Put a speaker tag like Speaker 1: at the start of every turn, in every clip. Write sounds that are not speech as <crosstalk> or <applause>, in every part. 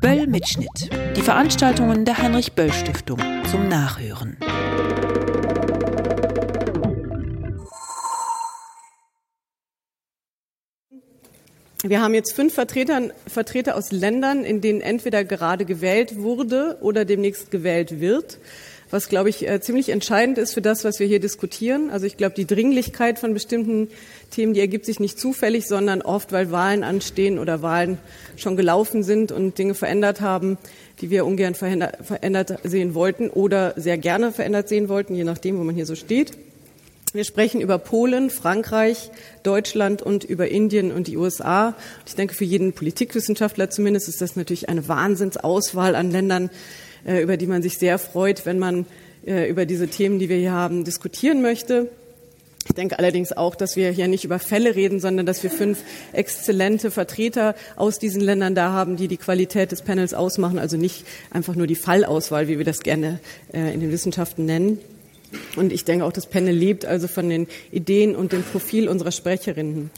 Speaker 1: Böll Mitschnitt. Die Veranstaltungen der Heinrich Böll Stiftung zum Nachhören.
Speaker 2: Wir haben jetzt fünf Vertreter, Vertreter aus Ländern, in denen entweder gerade gewählt wurde oder demnächst gewählt wird was, glaube ich, äh, ziemlich entscheidend ist für das, was wir hier diskutieren. Also ich glaube, die Dringlichkeit von bestimmten Themen, die ergibt sich nicht zufällig, sondern oft, weil Wahlen anstehen oder Wahlen schon gelaufen sind und Dinge verändert haben, die wir ungern verändert sehen wollten oder sehr gerne verändert sehen wollten, je nachdem, wo man hier so steht. Wir sprechen über Polen, Frankreich, Deutschland und über Indien und die USA. Ich denke, für jeden Politikwissenschaftler zumindest ist das natürlich eine Wahnsinnsauswahl an Ländern, über die man sich sehr freut, wenn man äh, über diese Themen, die wir hier haben, diskutieren möchte. Ich denke allerdings auch, dass wir hier nicht über Fälle reden, sondern dass wir fünf exzellente Vertreter aus diesen Ländern da haben, die die Qualität des Panels ausmachen, also nicht einfach nur die Fallauswahl, wie wir das gerne äh, in den Wissenschaften nennen. Und ich denke auch, das Panel lebt also von den Ideen und dem Profil unserer Sprecherinnen.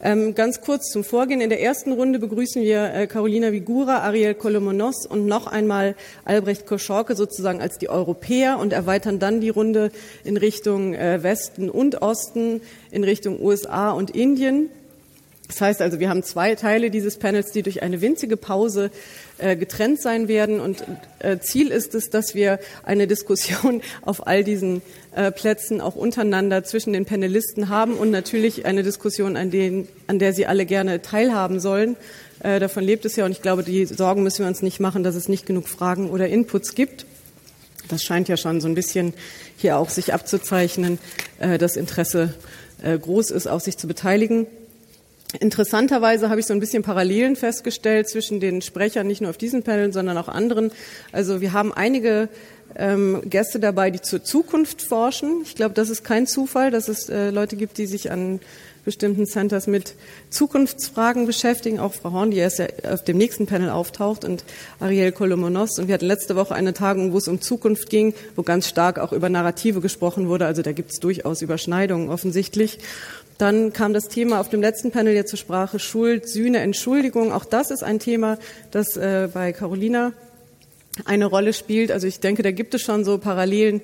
Speaker 2: Ähm, ganz kurz zum Vorgehen. In der ersten Runde begrüßen wir äh, Carolina Vigura, Ariel Kolomonos und noch einmal Albrecht Koschorke sozusagen als die Europäer und erweitern dann die Runde in Richtung äh, Westen und Osten, in Richtung USA und Indien. Das heißt also, wir haben zwei Teile dieses Panels, die durch eine winzige Pause äh, getrennt sein werden. Und äh, Ziel ist es, dass wir eine Diskussion <laughs> auf all diesen äh, Plätzen auch untereinander zwischen den Panelisten haben und natürlich eine Diskussion, an, denen, an der Sie alle gerne teilhaben sollen. Äh, davon lebt es ja und ich glaube, die Sorgen müssen wir uns nicht machen, dass es nicht genug Fragen oder Inputs gibt. Das scheint ja schon so ein bisschen hier auch sich abzuzeichnen, äh, dass Interesse groß ist, auch sich zu beteiligen. Interessanterweise habe ich so ein bisschen Parallelen festgestellt zwischen den Sprechern, nicht nur auf diesen Panel, sondern auch anderen. Also wir haben einige ähm, Gäste dabei, die zur Zukunft forschen. Ich glaube, das ist kein Zufall, dass es äh, Leute gibt, die sich an bestimmten Centers mit Zukunftsfragen beschäftigen. Auch Frau Horn, die erst ja auf dem nächsten Panel auftaucht, und Ariel Kolomonos. Und wir hatten letzte Woche eine Tagung, wo es um Zukunft ging, wo ganz stark auch über Narrative gesprochen wurde. Also da gibt es durchaus Überschneidungen offensichtlich. Dann kam das Thema auf dem letzten Panel ja zur Sprache Schuld, Sühne, Entschuldigung. Auch das ist ein Thema, das äh, bei Carolina eine Rolle spielt. Also ich denke, da gibt es schon so Parallelen,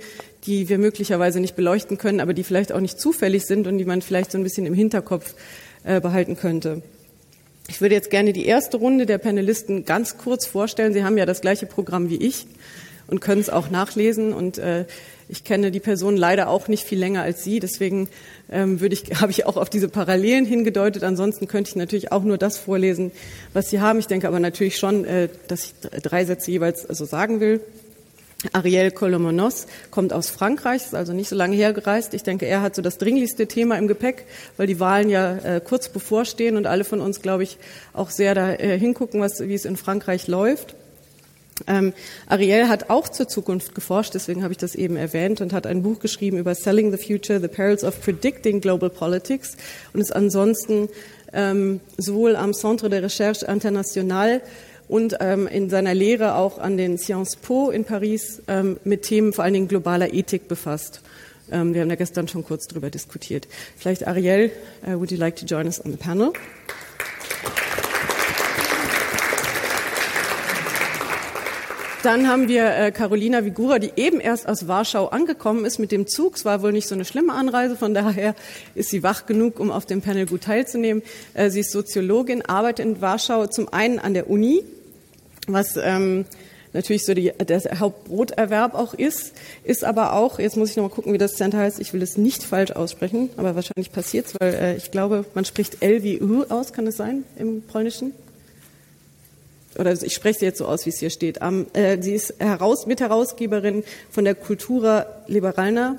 Speaker 2: die wir möglicherweise nicht beleuchten können, aber die vielleicht auch nicht zufällig sind und die man vielleicht so ein bisschen im Hinterkopf äh, behalten könnte. Ich würde jetzt gerne die erste Runde der Panelisten ganz kurz vorstellen. Sie haben ja das gleiche Programm wie ich und können es auch nachlesen. Und äh, ich kenne die Person leider auch nicht viel länger als Sie, deswegen ähm, würde ich, <laughs> habe ich auch auf diese Parallelen hingedeutet. Ansonsten könnte ich natürlich auch nur das vorlesen, was Sie haben. Ich denke aber natürlich schon, äh, dass ich drei Sätze jeweils also sagen will. Ariel Colomonos kommt aus Frankreich, ist also nicht so lange hergereist. Ich denke, er hat so das dringlichste Thema im Gepäck, weil die Wahlen ja äh, kurz bevorstehen und alle von uns, glaube ich, auch sehr da äh, hingucken, was, wie es in Frankreich läuft. Ähm, Ariel hat auch zur Zukunft geforscht, deswegen habe ich das eben erwähnt und hat ein Buch geschrieben über Selling the Future, The Perils of Predicting Global Politics und ist ansonsten ähm, sowohl am Centre de Recherche Internationale und ähm, in seiner Lehre auch an den Sciences Po in Paris ähm, mit Themen vor allen Dingen globaler Ethik befasst. Ähm, wir haben ja gestern schon kurz darüber diskutiert. Vielleicht Ariel, uh, would you like to join us on the panel? Dann haben wir äh, Carolina Vigura, die eben erst aus Warschau angekommen ist mit dem Zug. Es war wohl nicht so eine schlimme Anreise, von daher ist sie wach genug, um auf dem Panel gut teilzunehmen. Äh, sie ist Soziologin, arbeitet in Warschau zum einen an der Uni, was ähm, natürlich so die, der Hauptbroterwerb auch ist, ist aber auch, jetzt muss ich noch mal gucken, wie das Center heißt, ich will es nicht falsch aussprechen, aber wahrscheinlich passiert es, weil äh, ich glaube, man spricht L wie Ü aus, kann es sein im Polnischen? Oder ich spreche sie jetzt so aus, wie es hier steht. Am, äh, sie ist heraus, Mitherausgeberin von der Cultura Liberalna.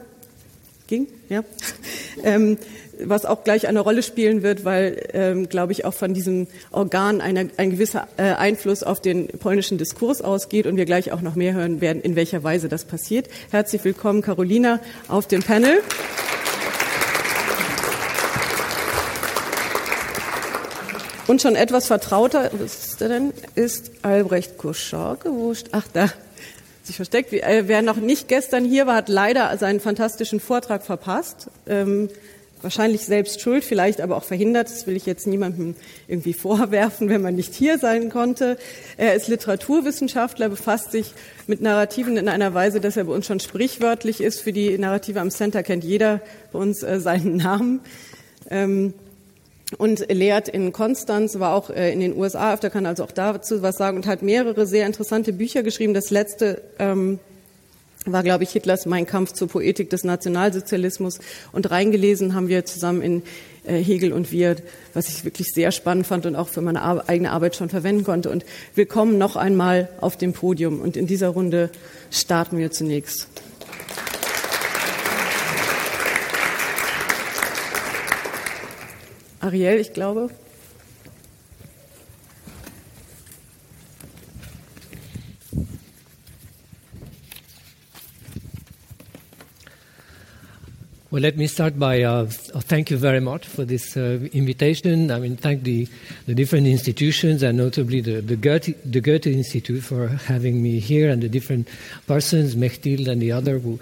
Speaker 2: Ging, ja. <laughs> ähm, was auch gleich eine Rolle spielen wird, weil, ähm, glaube ich, auch von diesem Organ eine, ein gewisser äh, Einfluss auf den polnischen Diskurs ausgeht und wir gleich auch noch mehr hören werden, in welcher Weise das passiert. Herzlich willkommen, Carolina, auf dem Panel. Und schon etwas vertrauter ist, denn, ist Albrecht Kuschorke. Wo, ach, da sich versteckt. Äh, wer noch nicht gestern hier war, hat leider seinen fantastischen Vortrag verpasst. Ähm, wahrscheinlich selbst schuld, vielleicht aber auch verhindert. Das will ich jetzt niemandem irgendwie vorwerfen, wenn man nicht hier sein konnte. Er ist Literaturwissenschaftler, befasst sich mit Narrativen in einer Weise, dass er bei uns schon sprichwörtlich ist. Für die Narrative am Center kennt jeder bei uns äh, seinen Namen. Ähm, und lehrt in Konstanz, war auch äh, in den USA öfter, kann also auch dazu was sagen und hat mehrere sehr interessante Bücher geschrieben. Das letzte ähm, war, glaube ich, Hitlers Mein Kampf zur Poetik des Nationalsozialismus. Und reingelesen haben wir zusammen in äh, Hegel und wir, was ich wirklich sehr spannend fand und auch für meine Ar eigene Arbeit schon verwenden konnte. Und willkommen noch einmal auf dem Podium. Und in dieser Runde starten wir zunächst. Ariel, ich glaube.
Speaker 3: Well, let me start by uh, thank you very much for this uh, invitation. I mean, thank the, the different institutions and notably the, the, Goethe, the Goethe Institute for having me here and the different persons, Mechtild and the other who,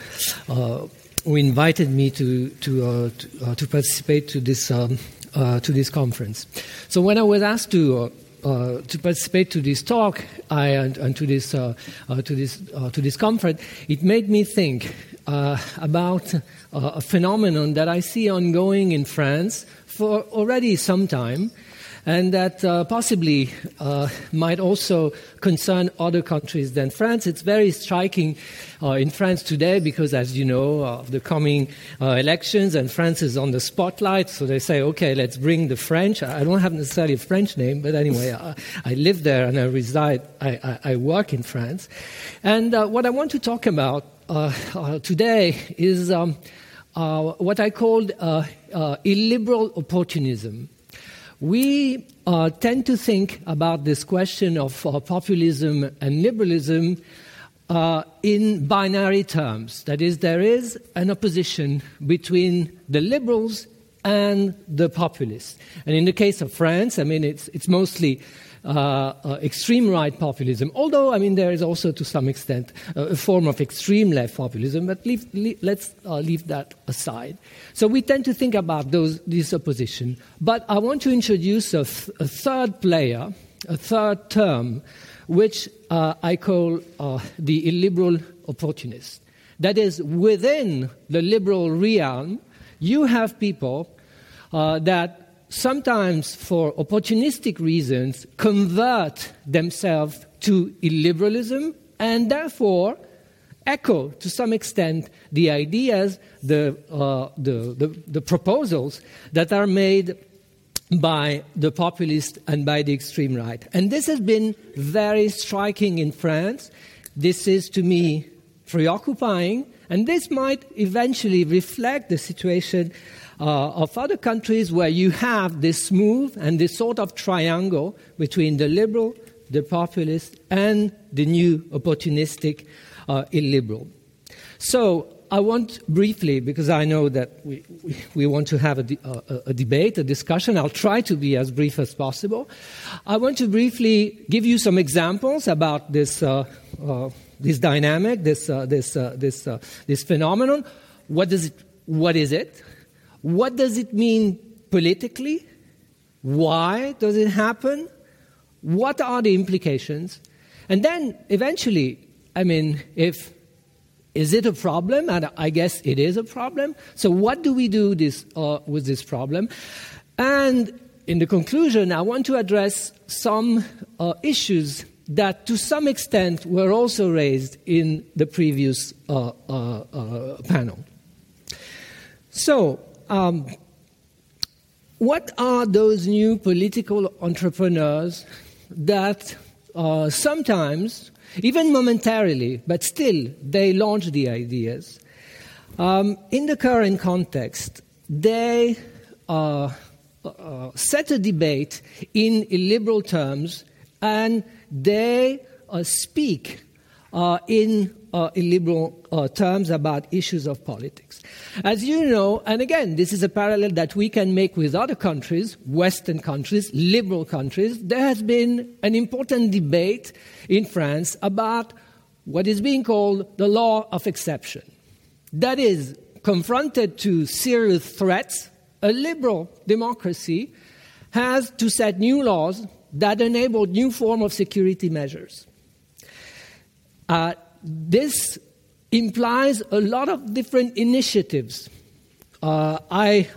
Speaker 3: uh, who invited me to, to, uh, to, uh, to, participate to this, um, uh, to this conference. So when I was asked to uh, to participate to this talk I, and, and, to this uh, uh, to this to this conference, it made me think about a phenomenon that I see ongoing in France for already some time, and that uh, possibly uh, might also concern other countries than France. It's very striking uh, in France today because, as you know, of the coming uh, elections, and France is on the spotlight, so they say, okay, let's bring the French. I don't have necessarily a French name, but anyway, I, I live there and I reside, I, I, I work in France. And uh, what I want to talk about uh, today is um, what I called illiberal opportunism we uh, tend to think about this question of uh, populism and liberalism uh, in binary terms. That is, there is an opposition between the liberals and the populists. And in the case of France, I mean, it's, it's mostly extreme right populism, although, I mean, there is also to some extent uh, a form of extreme left populism, but leave, leave, let's uh, leave that aside. So we tend to think about those, this opposition. But I want to introduce a, th- a third player, a third term, which uh, I call uh, the illiberal opportunist. That is, within the liberal realm, you have people that sometimes for opportunistic reasons, convert themselves to illiberalism and therefore echo to some extent the ideas, the, uh, the, the, the, proposals that are made by the populist and by the extreme right. And this has been very striking in France. This is, to me, preoccupying, and this might eventually reflect the situation uh, of other countries where you have this move and this sort of triangle between the liberal, the populist, and the new opportunistic uh, illiberal. So I want briefly, because I know that we, we, we want to have a, de- a, a, debate, a discussion, I'll try to be as brief as possible. I want to briefly give you some examples about this, uh, uh, this dynamic, this, uh, this, uh, this, uh, this phenomenon. What, does it, what is it? What does it mean politically? Why does it happen? What are the implications? And then eventually, I mean, if is it a problem? And I guess it is a problem. So what do we do this, uh, with this problem? And in the conclusion, I want to address some uh, issues that to some extent were also raised in the previous uh, uh, uh panel. So, um, what are those new political entrepreneurs that uh, sometimes, even momentarily, but still, they launch the ideas? Um, in the current context, they uh, uh, set a debate in illiberal terms and they uh, speak uh, in uh, illiberal uh, terms about issues of politics. As you know, and again, this is a parallel that we can make with other countries, Western countries, liberal countries, there has been an important debate in France about what is being called the law of exception. That is, confronted to serious threats a liberal democracy has to set new laws that enable new form of security measures. Uh, this implies a lot of different initiatives. Uh, I,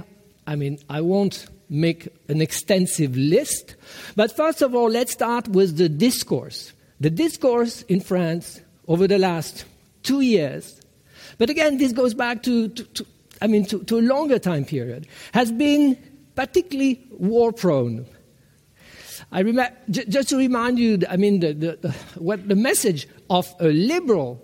Speaker 3: I mean, I won't make an extensive list, but first of all, let's start with the discourse. The discourse in France over the last two years, but again, this goes back to, to, to I mean, to, to a longer time period, has been particularly war prone. I remember, just to remind you, I mean, the, the, the, what the message of a liberal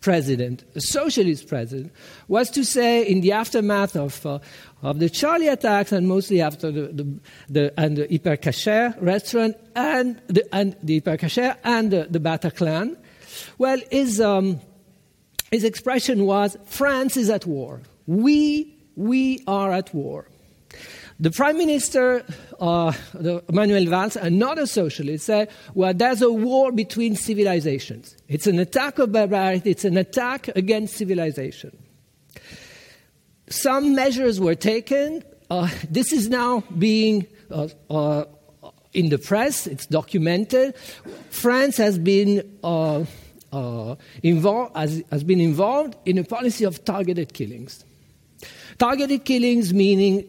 Speaker 3: president, a socialist president, was to say in the aftermath of, uh, of the Charlie attacks and mostly after the, the, the and the Hyper restaurant and the, and the Hyper and the, the Bataclan, well, his, um, his expression was France is at war. We, we are at war. The Prime Minister, uh, Manuel Valls, another socialist, said, well, there's a war between civilizations. It's an attack of barbarity, it's an attack against civilization. Some measures were taken. Uh, this is now being uh, uh in the press, it's documented. France has been, uh, uh, involved, has, has been involved in a policy of targeted killings. Targeted killings meaning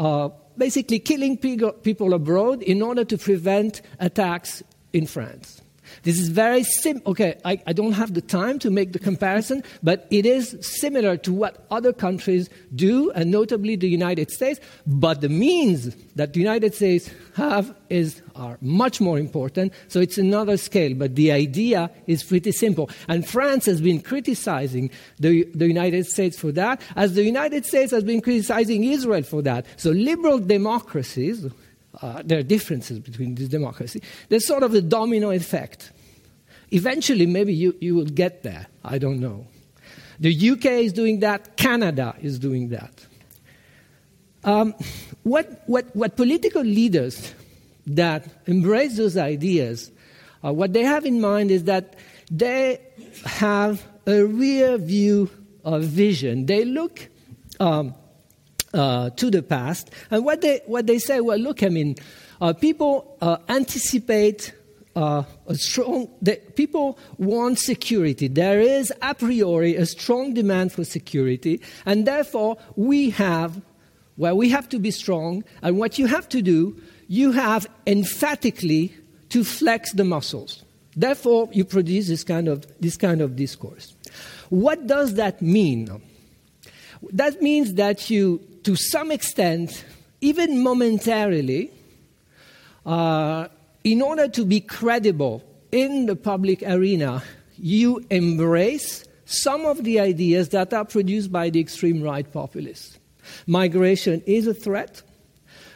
Speaker 3: uh, basically killing people abroad in order to prevent attacks in France. This is very simple. Okay, I, I, don't have the time to make the comparison, but it is similar to what other countries do, and notably the United States. But the means that the United States have is are much more important. So it's another scale. But the idea is pretty simple. And France has been criticizing the, the United States for that, as the United States has been criticizing Israel for that. So liberal democracies uh, there are differences between these democracies. There's sort of a domino effect. Eventually, maybe you, you will get there. I don't know. The UK is doing that, Canada is doing that. Um, what, what, what political leaders that embrace those ideas, uh, what they have in mind is that they have a rear view of vision. They look um, uh, to the past. And what they, what they say, well, look, I mean, uh, people uh, anticipate uh, a strong, people want security. There is a priori a strong demand for security, and therefore we have, well, we have to be strong, and what you have to do, you have emphatically to flex the muscles. Therefore, you produce this kind of, this kind of discourse. What does that mean? That means that you to some extent, even momentarily, uh, in order to be credible in the public arena, you embrace some of the ideas that are produced by the extreme right populists. Migration is a threat.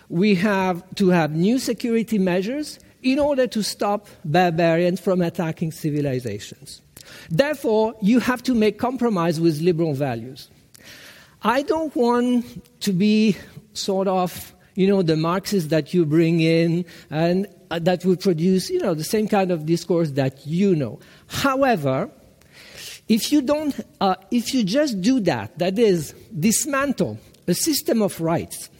Speaker 3: We have to have new security measures in order to stop barbarians from attacking civilizations. Therefore, you have to make compromise with liberal values. I don't want to be sort of, you know, the Marxists that you bring in and uh, that will produce, you know, the same kind of discourse that you know. However, if you don't, uh, if you just do that, that is, dismantle a system of rights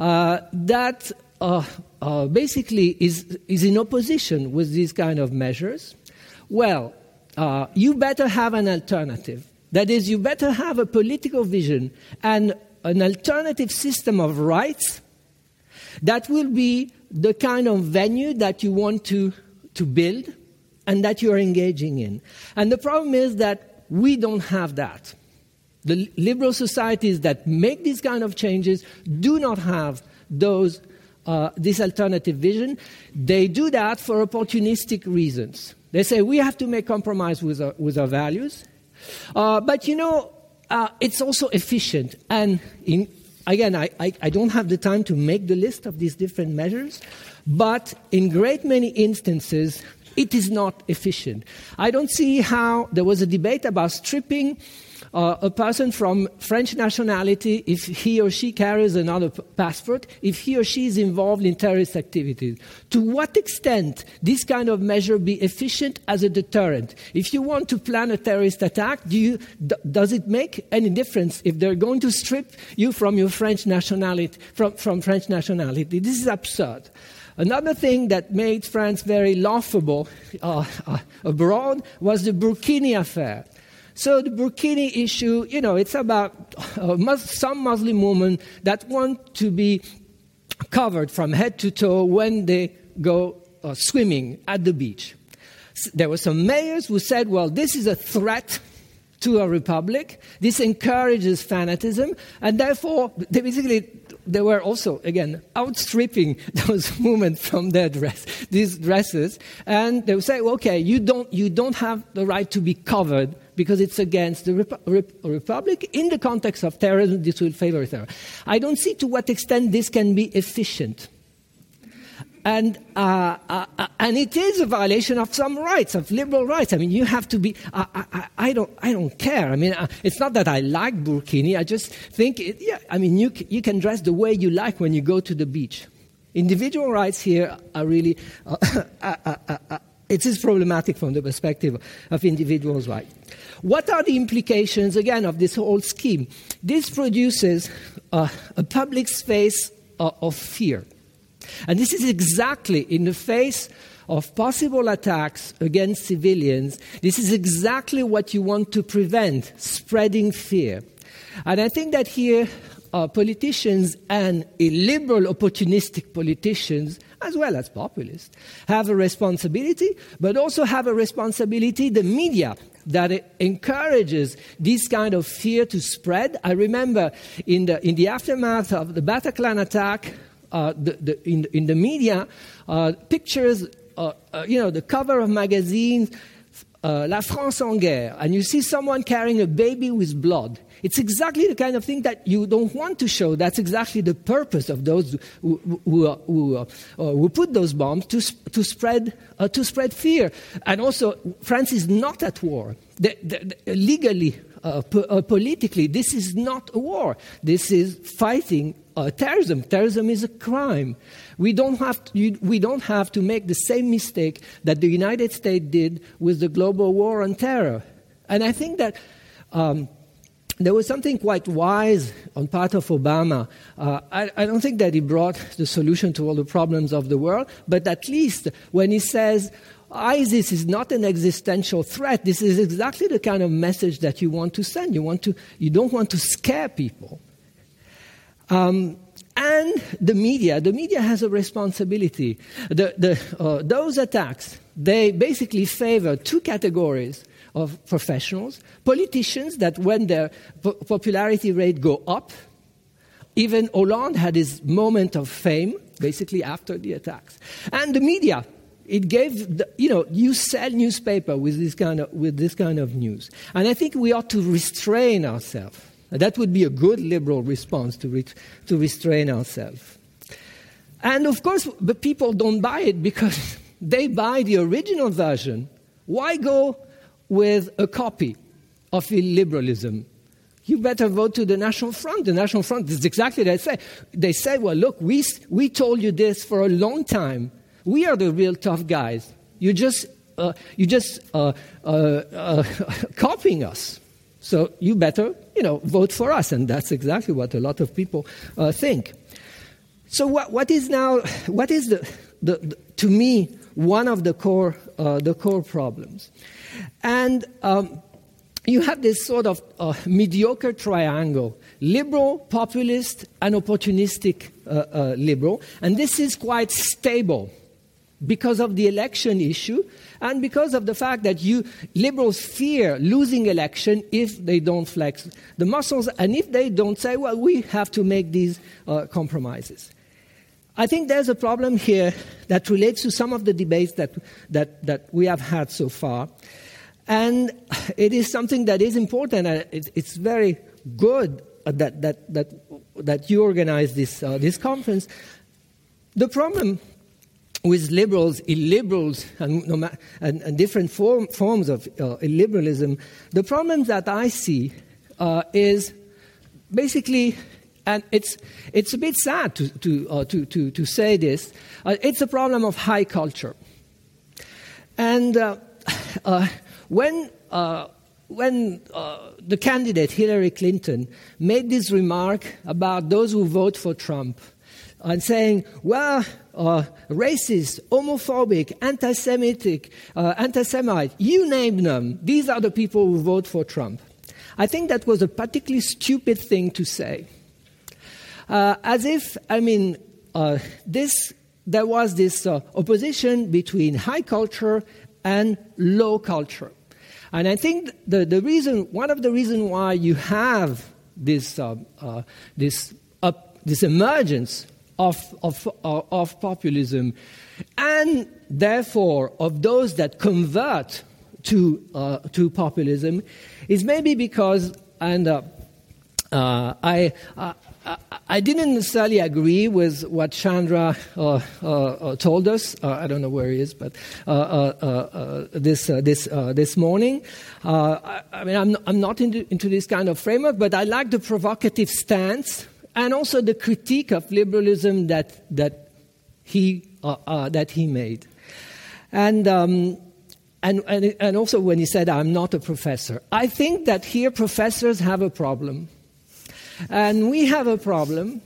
Speaker 3: uh, that uh, uh basically is, is in opposition with these kind of measures, well, uh, you better have an alternative. That is, you better have a political vision and an alternative system of rights that will be the kind of venue that you want to, to build and that you're engaging in. And the problem is that we don't have that. The liberal societies that make these kind of changes do not have those, uh, this alternative vision. They do that for opportunistic reasons. They say we have to make compromise with our, with our values, uh, but you know, uh, it's also efficient. And in, again, I, I, I, don't have the time to make the list of these different measures, but in great many instances, it is not efficient. I don't see how there was a debate about stripping uh, a person from French nationality, if he or she carries another passport, if he or she is involved in terrorist activities. To what extent this kind of measure be efficient as a deterrent? If you want to plan a terrorist attack, do you, does it make any difference if they're going to strip you from your French nationality, from, from French nationality? This is absurd. Another thing that made France very laughable uh, uh, abroad was the Burkini affair. So the Burkini issue, you know, it's about uh, some Muslim women that want to be covered from head to toe when they go uh, swimming at the beach. There were some mayors who said, well, this is a threat to a republic. This encourages fanatism, and therefore, they basically they were also again outstripping <laughs> those women from their dress, these dresses, and they would say, "Okay, you don't you don't have the right to be covered because it's against the Rep- Rep- Republic. In the context of terrorism, this will favor terror. I don't see to what extent this can be efficient. And, uh, uh, uh, and it is a violation of some rights, of liberal rights. I mean, you have to be. I, I, I don't, I don't care. I mean, uh, it's not that I like burkini. I just think, it, yeah, I mean, you, you can dress the way you like when you go to the beach. Individual rights here are really. Uh, <coughs> uh, it is problematic from the perspective of individuals' rights. What are the implications, again, of this whole scheme? This produces a public space of fear. And this is exactly in the face of possible attacks against civilians. This is exactly what you want to prevent spreading fear. And I think that here, uh, politicians and illiberal, opportunistic politicians, as well as populists, have a responsibility, but also have a responsibility, the media, that encourages this kind of fear to spread. I remember in the, in the aftermath of the Bataclan attack, uh, the, the, in, in, the media, uh, pictures, uh, uh, you know, the cover of magazines, uh, La France en guerre, and you see someone carrying a baby with blood. It's exactly the kind of thing that you don't want to show. That's exactly the purpose of those who, who, who, who put those bombs to, to, spread, to spread fear. And also, France is not at war. Legally, uh, po- uh, politically, this is not a war. This is fighting uh, terrorism. Terrorism is a crime. We don't, have to, we don't have to make the same mistake that the United States did with the global war on terror. And I think that um, there was something quite wise on part of Obama. Uh, I, I, don't think that he brought the solution to all the problems of the world, but at least when he says, ISIS is not an existential threat, this is exactly the kind of message that you want to send. You, want to, you don't want to scare people. Um, and the media, the media has a responsibility. The, the, uh, those attacks, they basically favor two categories of professionals politicians that when their po- popularity rate go up even hollande had his moment of fame basically after the attacks and the media it gave the, you know you sell newspaper with this kind of with this kind of news and i think we ought to restrain ourselves that would be a good liberal response to, re- to restrain ourselves. And of course, the people don't buy it because <laughs> they buy the original version. Why go with a copy of illiberalism? You better vote to the National Front. The National Front is exactly what they say. They say, well, look, we, we told you this for a long time. We are the real tough guys. You just, uh, you just uh, uh, uh <laughs> copying us. So you better, you know, vote for us. And that's exactly what a lot of people uh, think. So what, what is now, what is the, the, the to me, one of the core, uh, the core problems? And um, you have this sort of uh, mediocre triangle liberal, populist, and opportunistic uh, uh, liberal. And this is quite stable because of the election issue and because of the fact that you liberals fear losing election if they don't flex the muscles and if they don't say well we have to make these uh, compromises. I think there's a problem here that relates to some of the debates that, that, that we have had so far. And it is something that is important and it's very good that, that, that, that you organize this, uh, this conference. The problem with liberals, illiberals, and, and, and different form, forms of uh, illiberalism, the problem that I see uh, is basically, and it's, it's a bit sad to, to, uh, to, to, to, say this, uh, it's a problem of high culture. And uh, uh, when, when the candidate Hillary Clinton made this remark about those who vote for Trump, and saying, well, uh, racist, homophobic, anti Semitic, uh, anti Semite, you name them, these are the people who vote for Trump. I think that was a particularly stupid thing to say. Uh, as if, I mean, uh, this, there was this uh, opposition between high culture and low culture. And I think the, the reason, one of the reasons why you have this, uh, this, up, this emergence of, of, uh, of populism and therefore of those that convert to, uh, to populism is maybe because, and uh, uh, I, uh, I didn't necessarily agree with what Chandra uh, uh, told us. I don't know where he is, but this, this, this morning. I, I, mean, I'm, I'm not into, into this kind of framework, but I like the provocative stance and also the critique of liberalism that, that, he, that he made. And um, and, and, and also when he said, I'm not a professor. I think that here professors have a problem. And we have a problem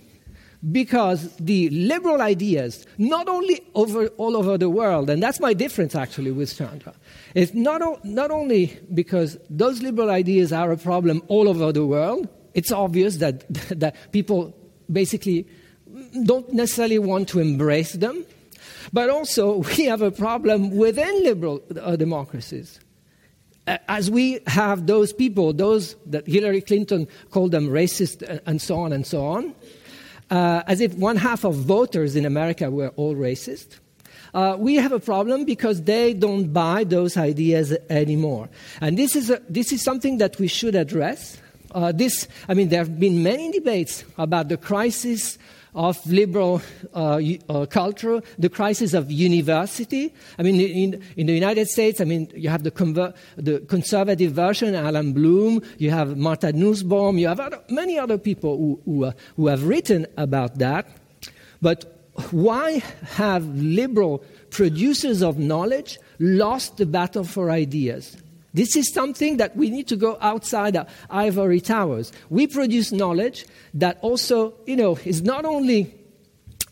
Speaker 3: because the liberal ideas, not only over, all over the world, and that's my difference actually with Chandra, it's not, not only because those liberal ideas are a problem all over the world, it's obvious that, <laughs> that people basically don't necessarily want to embrace them. But also, <laughs> we have a problem within liberal uh, democracies. As we have those people, those that Hillary Clinton called them racist uh, and so on and so on, uh, as if one half of voters in America were all racist. Uh, we have a problem because they don't buy those ideas anymore. And this is, a, this is something that we should address. Uh, this, I mean, there have been many debates about the crisis of liberal uh, uh, culture, the crisis of university. I mean, in, in, the United States, I mean, you have the, conver- the conservative version, Allan Bloom, you have Martha Nussbaum, you have other, many other people who, who, uh, who have written about that. But why have liberal producers of knowledge lost the battle for ideas? This is something that we need to go outside our ivory towers. We produce knowledge that also, you know, is not only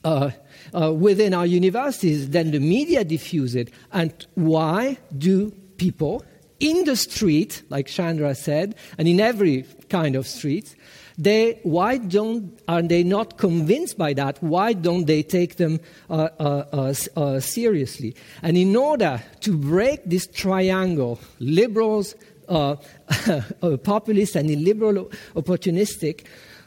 Speaker 3: uh, uh, within our universities, then the media diffuse it. And why do people in the street, like Chandra said, and in every kind of street, they, why don't, are they not convinced by that? Why don't they take them uh, uh, uh, uh seriously? And in order to break this triangle, liberals, uh, <laughs> uh, populists, and illiberal opportunistic,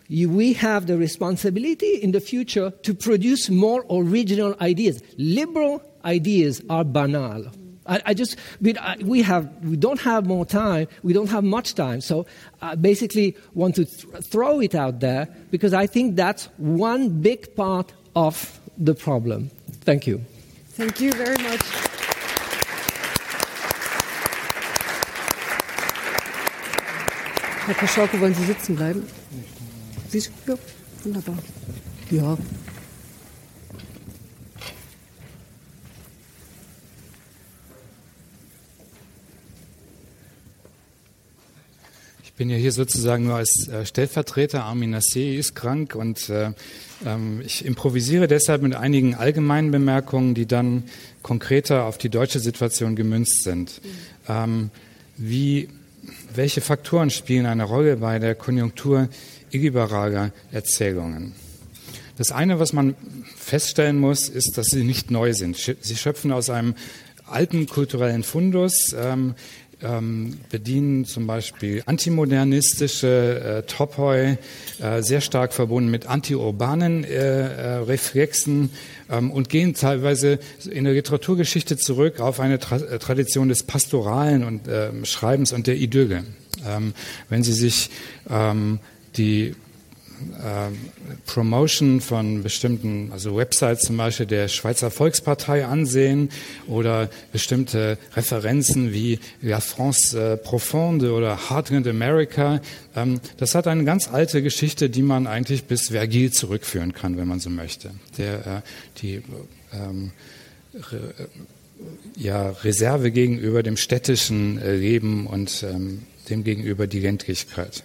Speaker 3: we have the responsibility in the future to produce more original ideas. Liberal ideas are banal. I, I just we, I, we, have we don't have more time. We don't have much time. So I basically want to th- throw it out there because I think that's one big part of the problem. Thank you.
Speaker 2: Thank you very much. Herr Koschorke, wollen Sie sitzen bleiben? Sie, ja, wunderbar. Ja.
Speaker 4: Ich bin ja hier sozusagen nur als äh, Stellvertreter. Armin Nassé ist krank und äh, ähm, ich improvisiere deshalb mit einigen allgemeinen Bemerkungen, die dann konkreter auf die deutsche Situation gemünzt sind. Ähm, wie, welche Faktoren spielen eine Rolle bei der Konjunktur illiberaler Erzählungen? Das eine, was man feststellen muss, ist, dass sie nicht neu sind. Sie schöpfen aus einem alten kulturellen Fundus. Ähm, ähm, bedienen zum Beispiel antimodernistische äh, Topoi, äh, sehr stark verbunden mit antiurbanen äh, äh, Reflexen ähm, und gehen teilweise in der Literaturgeschichte zurück auf eine Tra äh, Tradition des Pastoralen und ähm, Schreibens und der Idylle. Ähm, wenn Sie sich ähm, die Promotion von bestimmten, also Websites zum Beispiel der Schweizer Volkspartei ansehen oder bestimmte Referenzen wie La France äh, Profonde oder Heartland America. Ähm, das hat eine ganz alte Geschichte, die man eigentlich bis Vergil zurückführen kann, wenn man so möchte. Der, äh, die ähm, re, ja, Reserve gegenüber dem städtischen äh, Leben und ähm, dem gegenüber die Ländlichkeit.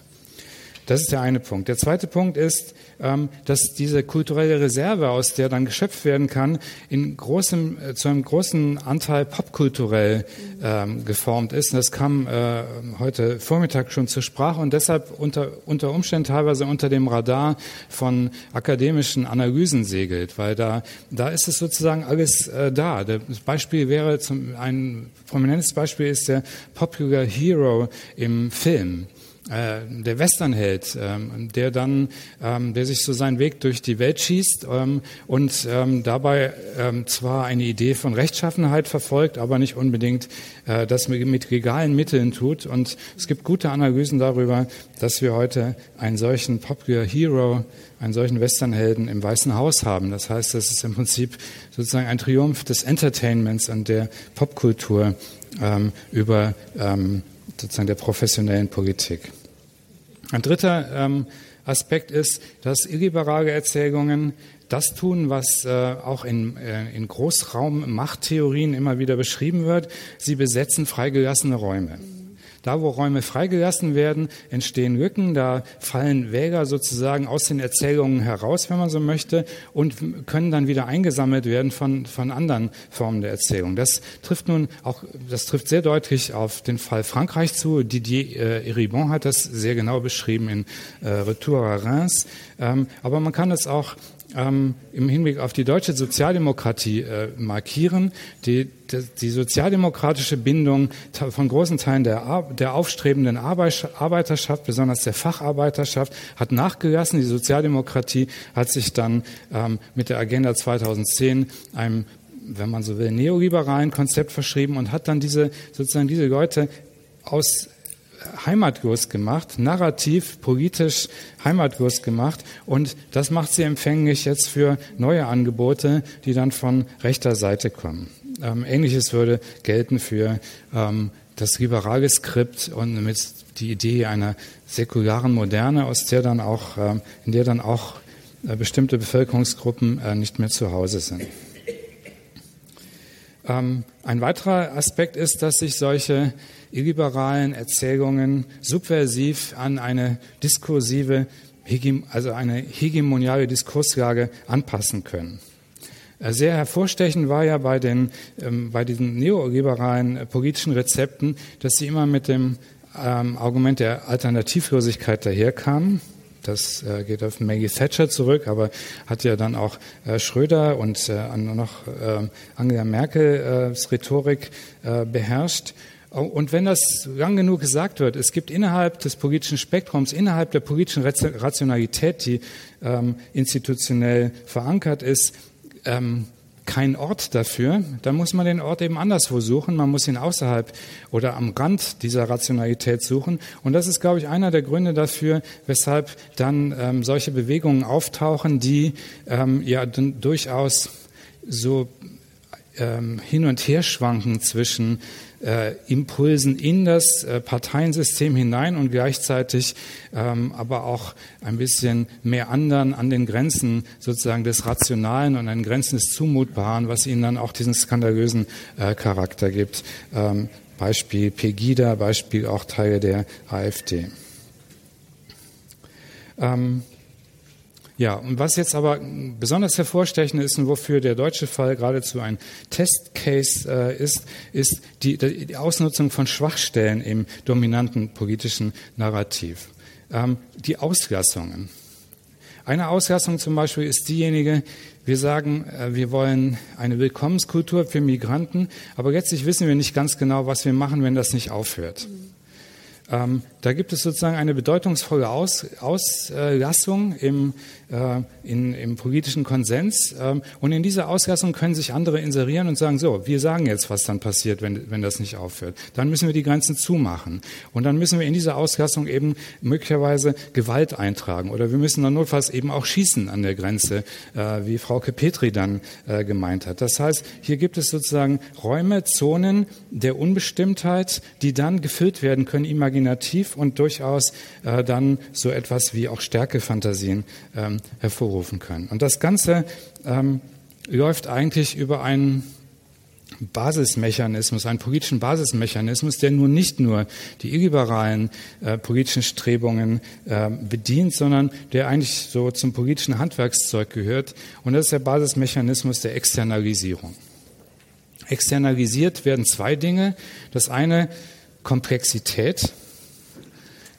Speaker 4: Das ist der eine Punkt. Der zweite Punkt ist, ähm, dass diese kulturelle Reserve, aus der dann geschöpft werden kann, in großem, äh, zu einem großen Anteil popkulturell ähm, geformt ist. Das kam äh, heute Vormittag schon zur Sprache und deshalb unter, unter Umständen teilweise unter dem Radar von akademischen Analysen segelt, weil da, da ist es sozusagen alles äh, da. Das Beispiel wäre zum, ein prominentes Beispiel ist der Popular Hero im Film äh, der Westernheld, ähm, der dann, ähm, der sich so seinen Weg durch die Welt schießt ähm, und ähm, dabei ähm, zwar eine Idee von Rechtschaffenheit verfolgt, aber nicht unbedingt äh, das mit, mit legalen Mitteln tut. Und es gibt gute Analysen darüber, dass wir heute einen solchen Popular Hero, einen solchen Westernhelden im Weißen Haus haben. Das heißt, das ist im Prinzip sozusagen ein Triumph des Entertainments und der Popkultur ähm, über ähm, sozusagen der professionellen Politik. Ein dritter ähm, Aspekt ist, dass illiberale Erzählungen das tun, was äh, auch in, äh, in Großraum-Machttheorien immer wieder beschrieben wird. Sie besetzen freigelassene Räume. Da, wo Räume freigelassen werden, entstehen Lücken, da fallen Wäger sozusagen aus den Erzählungen heraus, wenn man so möchte, und können dann wieder eingesammelt werden von, von anderen Formen der Erzählung. Das trifft nun auch, das trifft sehr deutlich auf den Fall Frankreich zu. Didier äh, Eribon hat das sehr genau beschrieben in äh, Retour à Reims. Ähm, aber man kann es auch ähm, im Hinblick auf die deutsche Sozialdemokratie äh, markieren. Die, die, die, sozialdemokratische Bindung von großen Teilen der, der aufstrebenden Arbeiterschaft, besonders der Facharbeiterschaft, hat nachgelassen. Die Sozialdemokratie hat sich dann ähm, mit der Agenda 2010 einem wenn man so will, neoliberalen Konzept verschrieben und hat dann diese, sozusagen diese Leute aus heimatlos gemacht, narrativ, politisch heimatlos gemacht und das macht sie empfänglich jetzt für neue Angebote, die dann von rechter Seite kommen. Ähm, Ähnliches würde gelten für ähm, das liberale Skript und mit die Idee einer säkularen Moderne, aus der dann auch, ähm, in der dann auch äh, bestimmte Bevölkerungsgruppen äh, nicht mehr zu Hause sind. Ähm, ein weiterer Aspekt ist, dass sich solche illiberalen Erzählungen subversiv an eine diskursive, also eine hegemoniale Diskurslage anpassen können. Äh, sehr hervorstechend war ja bei, den, ähm, bei diesen neoliberalen äh, politischen Rezepten, dass sie immer mit dem ähm, Argument der Alternativlosigkeit daherkamen. Das äh, geht auf Maggie Thatcher zurück, aber hat ja dann auch äh, Schröder und äh, noch Angela Merkels Rhetorik beherrscht. Und wenn das lang genug gesagt wird, es gibt innerhalb des politischen Spektrums, innerhalb der politischen Rationalität, die ähm, institutionell verankert ist, ähm, kein Ort dafür, dann muss man den Ort eben anderswo suchen. Man muss ihn außerhalb oder am Rand dieser Rationalität suchen. Und das ist, glaube ich, einer der Gründe dafür, weshalb dann ähm, solche Bewegungen auftauchen, die ähm, ja durchaus so ähm, hin und her schwanken zwischen äh, Impulsen in das äh, Parteiensystem hinein und gleichzeitig ähm, aber auch ein bisschen mehr anderen an den Grenzen sozusagen des Rationalen und an den Grenzen des Zumutbaren, was ihnen dann auch diesen skandalösen äh, Charakter gibt. Ähm, Beispiel Pegida, Beispiel auch Teile der AfD. Ähm, ja, und was jetzt aber besonders hervorstechend ist und wofür der deutsche Fall geradezu ein Testcase äh, ist, ist die, die, Ausnutzung von Schwachstellen im dominanten politischen Narrativ. Ähm, die Auslassungen. Eine Auslassung zum Beispiel ist diejenige, wir sagen, äh, wir wollen eine Willkommenskultur für Migranten, aber letztlich wissen wir nicht ganz genau, was wir machen, wenn das nicht aufhört. Ähm, da gibt es sozusagen eine bedeutungsvolle Aus, Auslassung im äh, in, im politischen Konsens. Ähm, und in dieser Ausgassung können sich andere inserieren und sagen, so, wir sagen jetzt, was dann passiert, wenn, wenn das nicht aufhört. Dann müssen wir die Grenzen zumachen. Und dann müssen wir in dieser Ausgassung eben möglicherweise Gewalt eintragen. Oder wir müssen dann notfalls eben auch schießen an der Grenze, äh, wie Frau Petri dann äh, gemeint hat. Das heißt, hier gibt es sozusagen Räume, Zonen der Unbestimmtheit, die dann gefüllt werden können, imaginativ und durchaus äh, dann so etwas wie auch Stärkefantasien ähm, hervorrufen können. Und das Ganze ähm, läuft eigentlich über einen Basismechanismus, einen politischen Basismechanismus, der nun nicht nur die illiberalen äh, politischen Strebungen äh, bedient, sondern der eigentlich so zum politischen Handwerkszeug gehört. Und das ist der Basismechanismus der Externalisierung. Externalisiert werden zwei Dinge. Das eine Komplexität.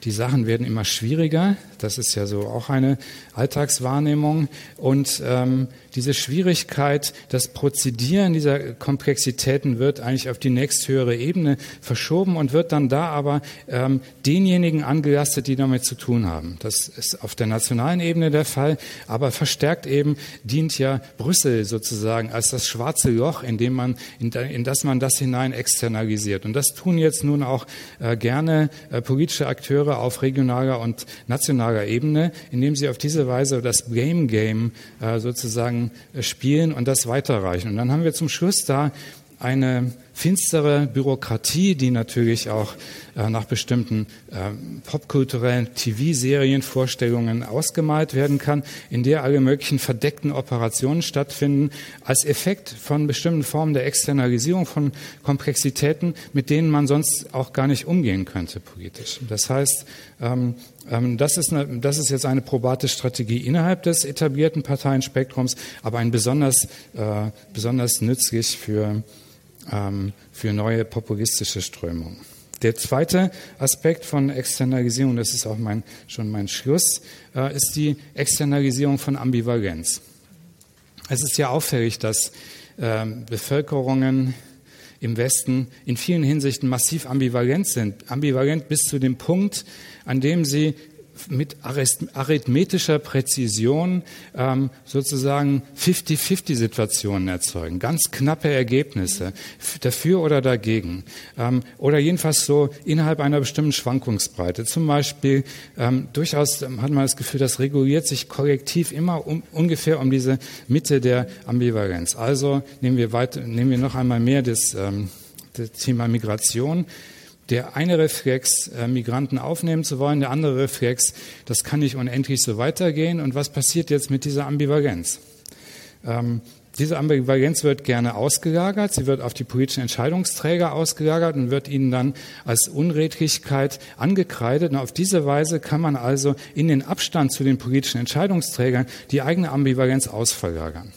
Speaker 4: Die Sachen werden immer schwieriger. Das ist ja so auch eine Alltagswahrnehmung. Und ähm, diese Schwierigkeit, das Prozedieren dieser Komplexitäten wird eigentlich auf die nächsthöhere Ebene verschoben und wird dann da aber ähm, denjenigen angelastet, die damit zu tun haben. Das ist auf der nationalen Ebene der Fall, aber verstärkt eben dient ja Brüssel sozusagen als das schwarze Loch, in dem man, in, das man das hinein externalisiert. Und das tun jetzt nun auch äh, gerne äh, politische Akteure auf regionaler und nationaler Ebene, indem sie auf diese Weise das Blame Game äh, sozusagen äh, spielen und das weiterreichen. Und dann haben wir zum Schluss da eine finstere Bürokratie, die natürlich auch äh, nach bestimmten äh, popkulturellen TV-Serienvorstellungen ausgemalt werden kann, in der alle möglichen verdeckten Operationen stattfinden, als Effekt von bestimmten Formen der Externalisierung von Komplexitäten, mit denen man sonst auch gar nicht umgehen könnte politisch. Das heißt, ähm, das ist, eine, das ist jetzt eine probate Strategie innerhalb des etablierten Parteienspektrums, aber ein besonders, äh, besonders nützlich für ähm, für neue populistische Strömungen. Der zweite Aspekt von Externalisierung, das ist auch mein, schon mein Schluss, äh, ist die Externalisierung von Ambivalenz. Es ist ja auffällig, dass äh, Bevölkerungen im Westen in vielen Hinsichten massiv ambivalent sind. Ambivalent bis zu dem Punkt, an dem sie mit arithmetischer Präzision ähm, sozusagen 50-50-Situationen erzeugen, ganz knappe Ergebnisse, dafür oder dagegen. Ähm, oder jedenfalls so innerhalb einer bestimmten Schwankungsbreite. Zum Beispiel ähm, durchaus hat man das Gefühl, das reguliert sich kollektiv immer um, ungefähr um diese Mitte der Ambivalenz. Also nehmen wir, weiter, nehmen wir noch einmal mehr das, ähm, das Thema Migration der eine Reflex, äh, Migranten aufnehmen zu wollen, der andere Reflex, das kann nicht unendlich so weitergehen. Und was passiert jetzt mit dieser Ambivalenz? Ähm, diese Ambivalenz wird gerne ausgelagert, sie wird auf die politischen Entscheidungsträger ausgelagert und wird ihnen dann als Unredlichkeit angekreidet. Und auf diese Weise kann man also in den Abstand zu den politischen Entscheidungsträgern die eigene Ambivalenz ausverlagern.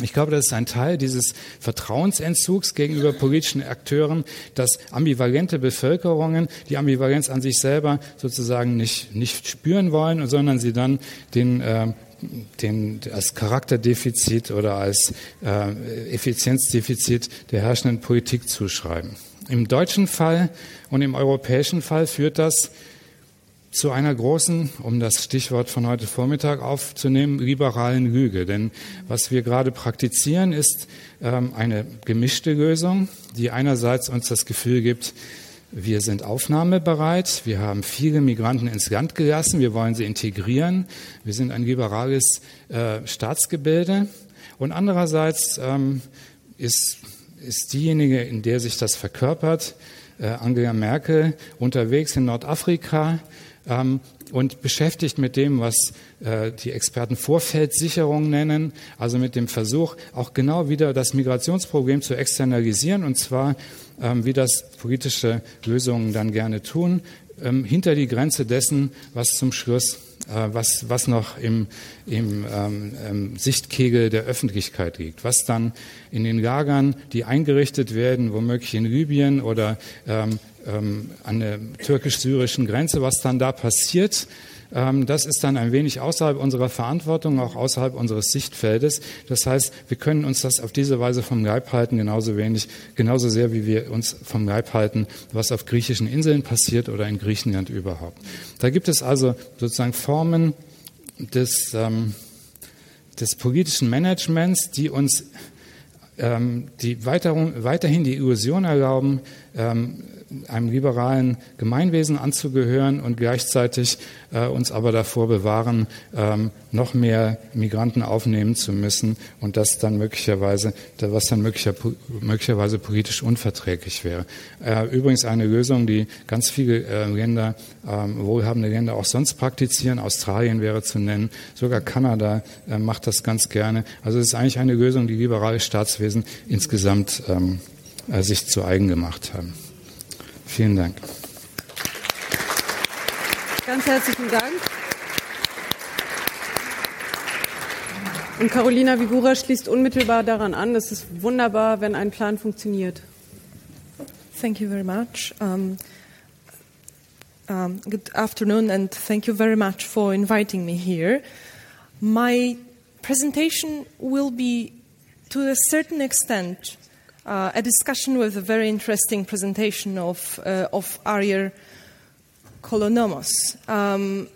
Speaker 4: Ich glaube, das ist ein Teil dieses Vertrauensentzugs gegenüber politischen Akteuren, dass ambivalente Bevölkerungen die Ambivalenz an sich selber sozusagen nicht, nicht spüren wollen, sondern sie dann den, äh, den als Charakterdefizit oder als äh, Effizienzdefizit der herrschenden Politik zuschreiben. Im deutschen Fall und im europäischen Fall führt das zu einer großen, um das Stichwort von heute Vormittag aufzunehmen, liberalen Lüge. Denn was wir gerade praktizieren, ist ähm, eine gemischte Lösung, die einerseits uns das Gefühl gibt, wir sind aufnahmebereit, wir haben viele Migranten ins Land gelassen, wir wollen sie integrieren, wir sind ein liberales äh, Staatsgebilde. Und andererseits ähm, ist, ist diejenige, in der sich das verkörpert, äh, Angela Merkel, unterwegs in Nordafrika, ähm, und beschäftigt mit dem, was äh, die Experten Vorfeldsicherung nennen, also mit dem Versuch, auch genau wieder das Migrationsproblem zu externalisieren, und zwar, ähm, wie das politische Lösungen dann gerne tun, ähm, hinter die Grenze dessen, was zum Schluss was, was noch im, im ähm, ähm, Sichtkegel der Öffentlichkeit liegt, was dann in den Lagern, die eingerichtet werden, womöglich in Libyen oder ähm, ähm, an der türkisch-syrischen Grenze, was dann da passiert, das ist dann ein wenig außerhalb unserer Verantwortung, auch außerhalb unseres Sichtfeldes. Das heißt, wir können uns das auf diese Weise vom Leib halten, genauso wenig, genauso sehr, wie wir uns vom Leib halten, was auf griechischen Inseln passiert oder in Griechenland überhaupt. Da gibt es also sozusagen Formen des, ähm, des politischen Managements, die uns ähm, die weiter, weiterhin die Illusion erlauben, ähm, einem liberalen Gemeinwesen anzugehören und gleichzeitig äh, uns aber davor bewahren, ähm, noch mehr Migranten aufnehmen zu müssen und das dann möglicherweise, was dann möglicher, möglicherweise politisch unverträglich wäre. Äh, übrigens eine Lösung, die ganz viele äh, Länder, ähm, wohlhabende Länder auch sonst praktizieren. Australien wäre zu nennen, sogar Kanada äh, macht das ganz gerne. Also es ist eigentlich eine Lösung, die liberale Staatswesen insgesamt ähm, äh, sich zu eigen gemacht haben. Vielen Dank.
Speaker 2: Ganz herzlichen Dank. Und Carolina Vigura schließt unmittelbar daran an. Es ist wunderbar, wenn ein Plan funktioniert.
Speaker 5: Thank you very much. Um, um, good afternoon, and thank you very much for inviting me here. My presentation will be, to a certain extent, uh, a discussion with a very interesting presentation of, uh, of Ariel Colonomos um,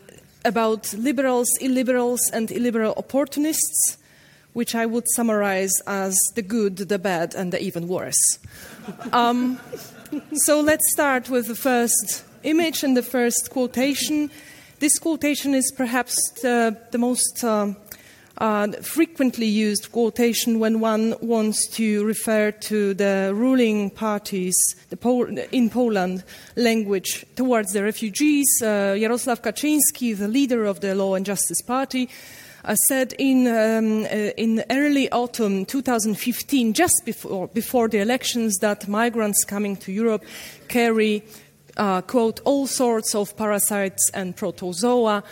Speaker 5: about liberals, illiberals, and illiberal opportunists, which I would summarize as the good, the bad, and the even worse. Um, so let's start with the first image and the first quotation. This quotation is perhaps the, the most um, uh, frequently used quotation when one wants to refer to the ruling parties the Pol- in Poland language towards the refugees. Uh, Kaczynski, the leader of the Law and Justice Party, uh, said in, um, uh, in early autumn 2015, just before, before the elections, that migrants coming to Europe carry, uh, quote, all sorts of parasites and protozoa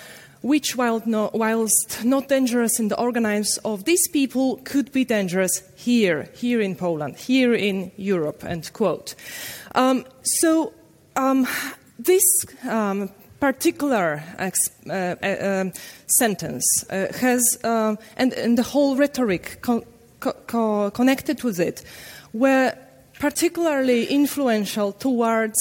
Speaker 5: which, while not, whilst not dangerous in the organisms of these people, could be dangerous here, here in Poland, here in Europe, end quote. Um, so, um, this um, particular uh, uh, um, sentence uh, has, uh, and, and, the whole rhetoric co- co- connected with it, were particularly influential towards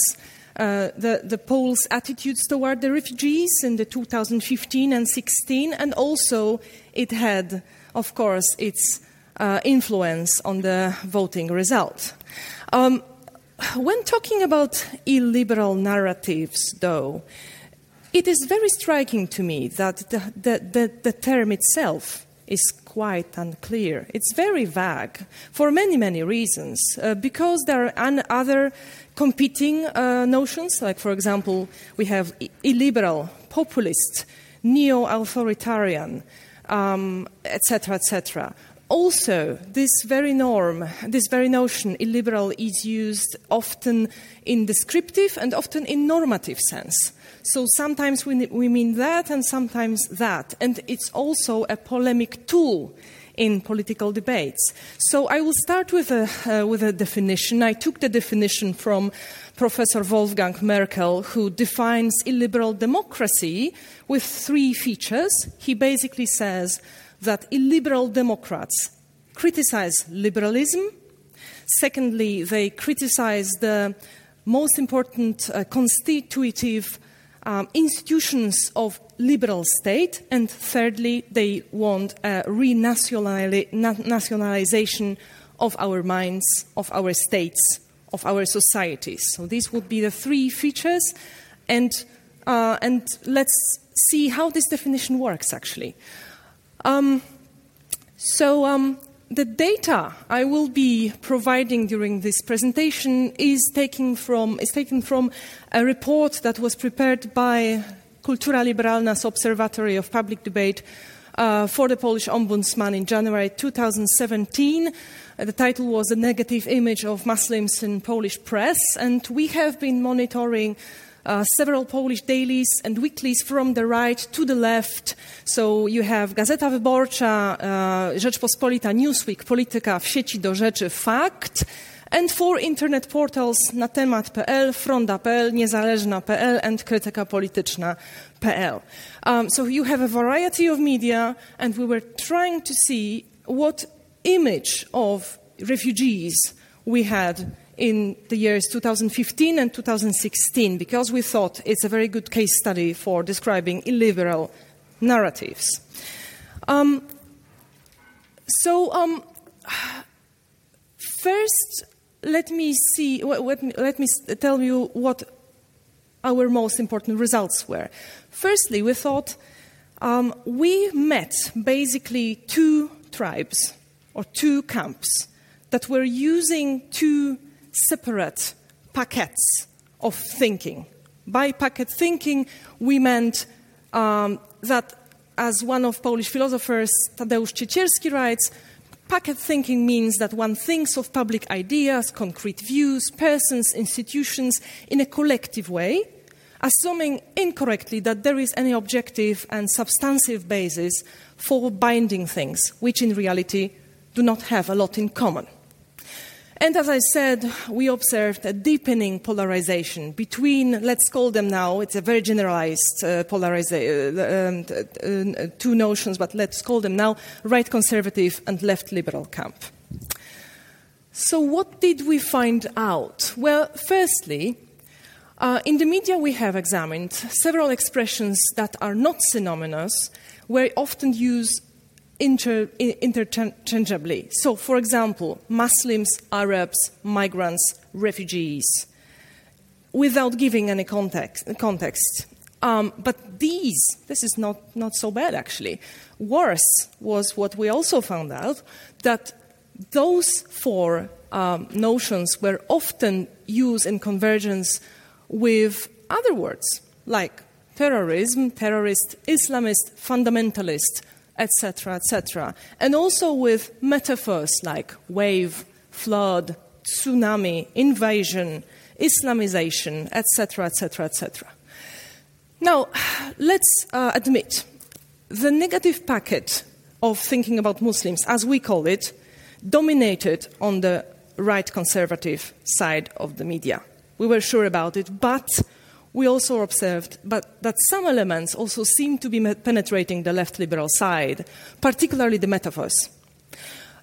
Speaker 5: uh, the, the Poles' attitudes toward the refugees in the 2015 and 16, and also it had, of course, its uh, influence on the voting result. Um, when talking about illiberal narratives, though, it is very striking to me that the, the, the, term itself is quite unclear. It's very vague for many, many reasons. Uh, because there are other competing uh, notions, like, for example, we have illiberal, populist, neo authoritarian, etc., um, etc. Et also, this very norm, this very notion, illiberal, is used often in descriptive and often in normative sense. So sometimes we, we mean that and sometimes that. And it's also a polemic tool in political debates. So I will start with a, uh, with a definition. I took the definition from Professor Wolfgang Merkel, who defines illiberal democracy with three features. He basically says that illiberal Democrats criticize liberalism. Secondly, they criticize the most important uh, constitutive um, institutions of liberal state, and thirdly, they want a renationalization of our minds, of our states, of our societies. So these would be the three features, and uh, and let's see how this definition works actually. Um, so um, the data I will be providing during this presentation is taken from, is taken from a report that was prepared by Kultura Liberalna's Observatory of Public Debate uh, for the Polish Ombudsman in January 2017. Uh, the title was A Negative Image of Muslims in Polish Press, and we have been monitoring uh, several Polish dailies and weeklies from the right to the left. So you have Gazeta Wyborcza, uh, Rzeczpospolita, Newsweek, Polityka, w sieci do rzeczy, Fakt. And four internet portals na temat.pl, fronda.pl, niezależna.pl and krytykapolityczna.pl. Um, so you have a variety of media and we were trying to see what image of refugees we had in the years 2015 and 2016 because we thought it's a very good case study for describing illiberal narratives. Um, so, um, first, let me see. Let me, let me tell you what our most important results were. Firstly, we thought um, we met basically two tribes or two camps that were using two separate packets of thinking. By packet thinking, we meant um, that, as one of Polish philosophers, Tadeusz Ciecierski writes, packet thinking means that one thinks of public ideas, concrete views, persons, institutions in a collective way, assuming incorrectly that there is any objective and substantive basis for binding things, which in reality do not have a lot in common. And as I said, we observed a deepening polarization between, let's call them now, it's a very generalized uh, polarization, uh, um, uh, two notions, but let's call them now right conservative and left liberal camp. So, what did we find out? Well, firstly, uh, in the media, we have examined several expressions that are not synonymous, were often used inter, interchangeably. So, for example, Muslims, Arabs, migrants, refugees, without giving any context. context. Um, but these, this is not, not so bad actually. Worse was what we also found out that those four um, notions were often used in convergence with other words like terrorism, terrorist, Islamist, fundamentalist, etc., etc. And also with metaphors like wave, flood, tsunami, invasion, Islamization, etc., etc., etc. Now, let's uh, admit the negative packet of thinking about Muslims, as we call it, dominated on the right conservative side of the media. We were sure about it, but we also observed but that some elements also seem to be penetrating the left liberal side, particularly the metaphors.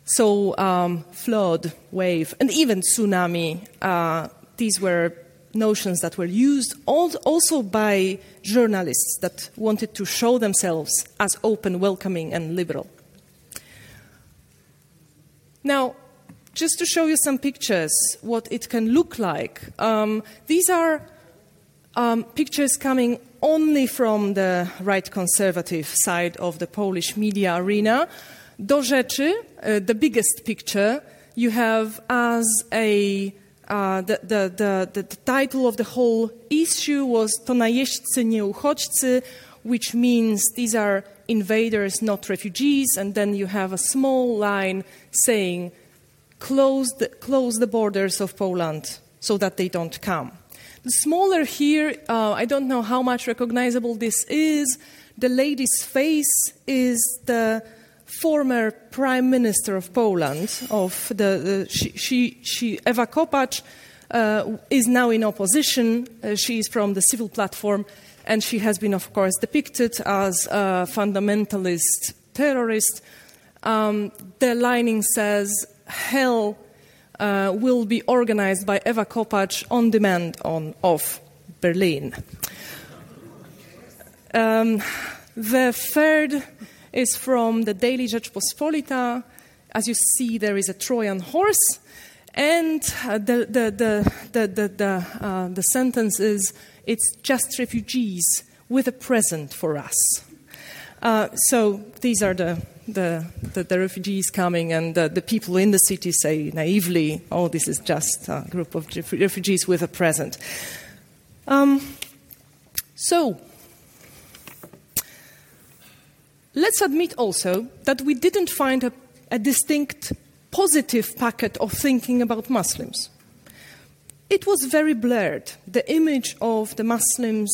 Speaker 5: So, um, flood, wave, and even tsunami, uh, these were notions that were used also by journalists that wanted to show themselves as open, welcoming, and liberal. Now, just to show you some pictures, what it can look like, um, these are um, pictures coming only from the right conservative side of the Polish media arena. Do rzeczy, uh, the biggest picture, you have as a uh, the, the, the, the, title of the whole issue was To najeźdźcy nie uchodźcy, which means these are invaders, not refugees, and then you have a small line saying, close the, close the borders of Poland so that they don't come. Smaller here, uh, I don't know how much recognizable this is. The lady's face is the former prime minister of Poland. Of the, the she, she, she, Ewa Kopacz uh, is now in opposition. Uh, she is from the civil platform, and she has been, of course, depicted as a fundamentalist terrorist. Um, the lining says, "Hell." Uh, will be organized by Ewa Kopacz on demand on, of Berlin. Um, the third is from the Daily Rzeczpospolita. As you see, there is a Trojan horse, and uh, the, the, the, the, the, the, uh, the sentence is it's just refugees with a present for us. Uh, so these are the the, the, the, refugees coming, and the, the, people in the city say naively, oh, this is just a group of refugees with a present. Um, so, let's admit also that we didn't find a, a distinct positive packet of thinking about Muslims. It was very blurred. The image of the Muslims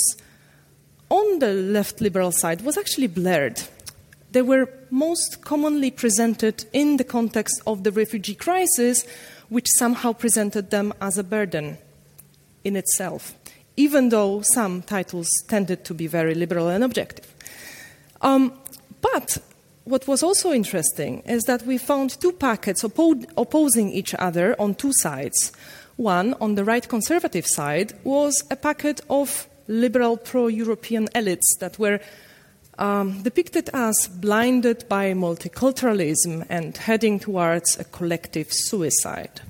Speaker 5: on the left liberal side was actually blurred they were most commonly presented in the context of the refugee crisis, which somehow presented them as a burden in itself, even though some titles tended to be very liberal and objective. Um, but what was also interesting is that we found two packets oppo- opposing each other on two sides. One, on the right conservative side, was a packet of liberal pro European elites that were um, depicted as blinded by multiculturalism and heading towards a collective suicide.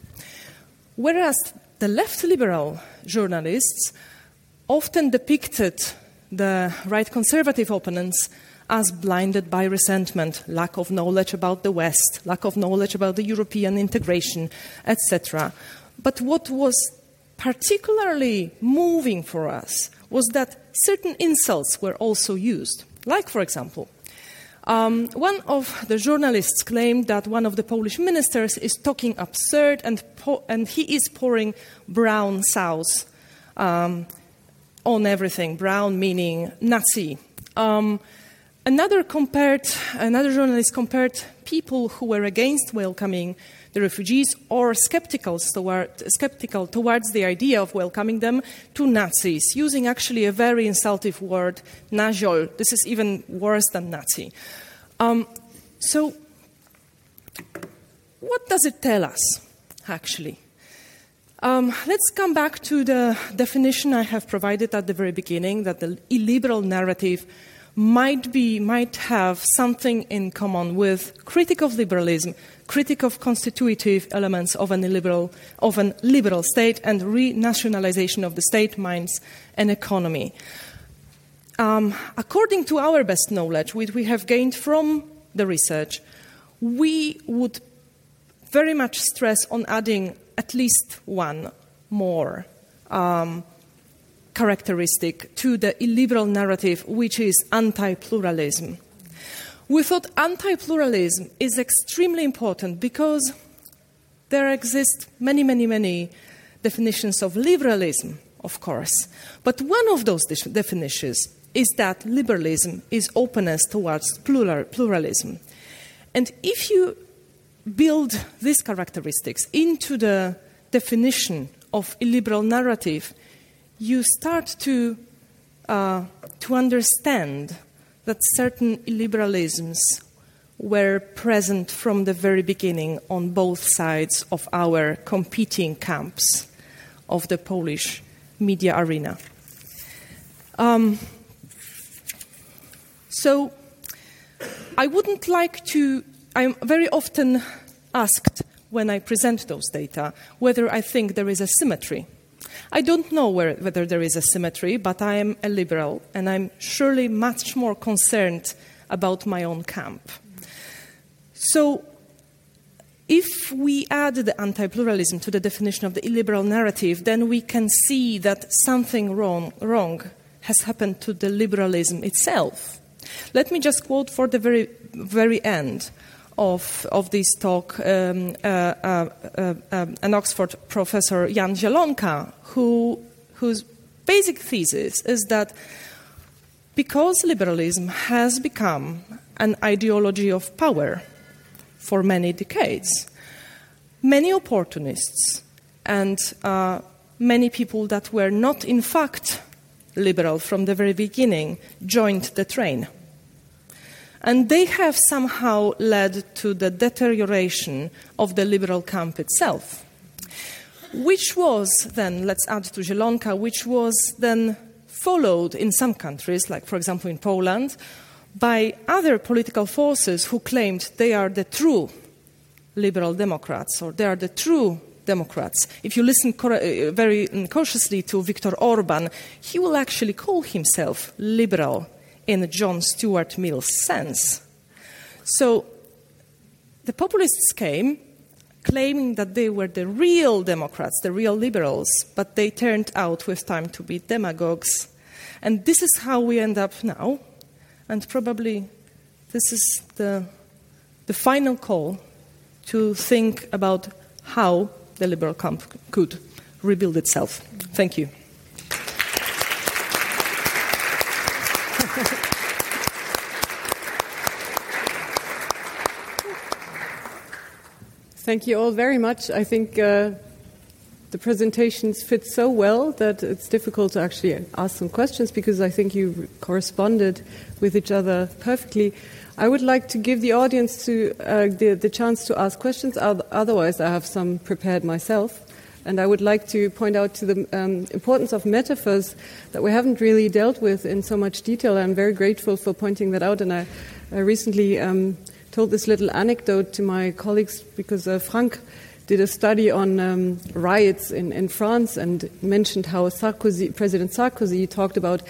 Speaker 5: Whereas the left liberal journalists often depicted the right conservative opponents as blinded by resentment, lack of knowledge about the West, lack of knowledge about the European integration, etc. But what was particularly moving for us was that certain insults were also used. Like, for example, um, one of the journalists claimed that one of the Polish ministers is talking absurd and, po- and he is pouring brown sauce um, on everything, brown meaning Nazi. Um, another, compared, another journalist compared people who were against welcoming the refugees or skeptical, toward, skeptical towards the idea of welcoming them to Nazis, using actually a very insultive word, Naziol. This is even worse than Nazi. Um, so, what does it tell us, actually? Um, let's come back to the definition I have provided at the very beginning that the illiberal narrative might, be, might have something in common with critic of liberalism, critic of constitutive elements of an, illiberal, of an liberal state, and renationalization of the state, minds, and economy. Um, according to our best knowledge, which we have gained from the research, we would very much stress on adding at least one more um, characteristic to the illiberal narrative, which is anti pluralism. We thought anti pluralism is extremely important because there exist many, many, many definitions of liberalism, of course. But one of those definitions is that liberalism is openness towards plural, pluralism. And if you build these characteristics into the definition of illiberal narrative, you start to, uh, to understand that certain illiberalisms were present from the very beginning on both sides of our competing camps of the Polish media arena. Um, so, I wouldn't like to, I'm very often asked when I present those data whether I think there is a symmetry I don't know where, whether there is a symmetry, but I am a liberal, and I'm surely much more concerned about my own camp. So, if we add the anti pluralism to the definition of the illiberal narrative, then we can see that something wrong, wrong has happened to the liberalism itself. Let me just quote for the very, very end of, of this talk um, uh, uh, uh, an Oxford professor, Jan Zielonka, who, whose basic thesis is that because liberalism has become an ideology of power for many decades, many opportunists and uh, many people that were not, in fact, liberal from the very beginning joined the train. And they have somehow led to the deterioration of the liberal camp itself, which was then, let's add to Zielonka, which was then followed in some countries, like for example in Poland, by other political forces who claimed they are the true liberal Democrats or they are the true Democrats. If you listen uh, very cautiously to Viktor Orban, he will actually call himself liberal in John Stuart Mill's sense. So the populists came claiming that they were the real Democrats, the real liberals, but they turned out with time to be demagogues. And this is how we end up now. And probably this is the, the final call to think about how the liberal camp could rebuild itself. Thank you.
Speaker 2: Thank you all very much. I think uh, the presentations fit so well that it's difficult to actually ask some questions because I think you corresponded with each other perfectly. I would like to give the audience to, uh, the, the, chance to ask questions. Otherwise, I have some prepared myself. And I would like to point out to the um, importance of metaphors that we haven't really dealt with in so much detail. I'm very grateful for pointing that out. And I, I recently um, told this little anecdote to my colleagues because uh, Frank did a study on um, riots in, in, France and mentioned how Sarkozy, President Sarkozy talked about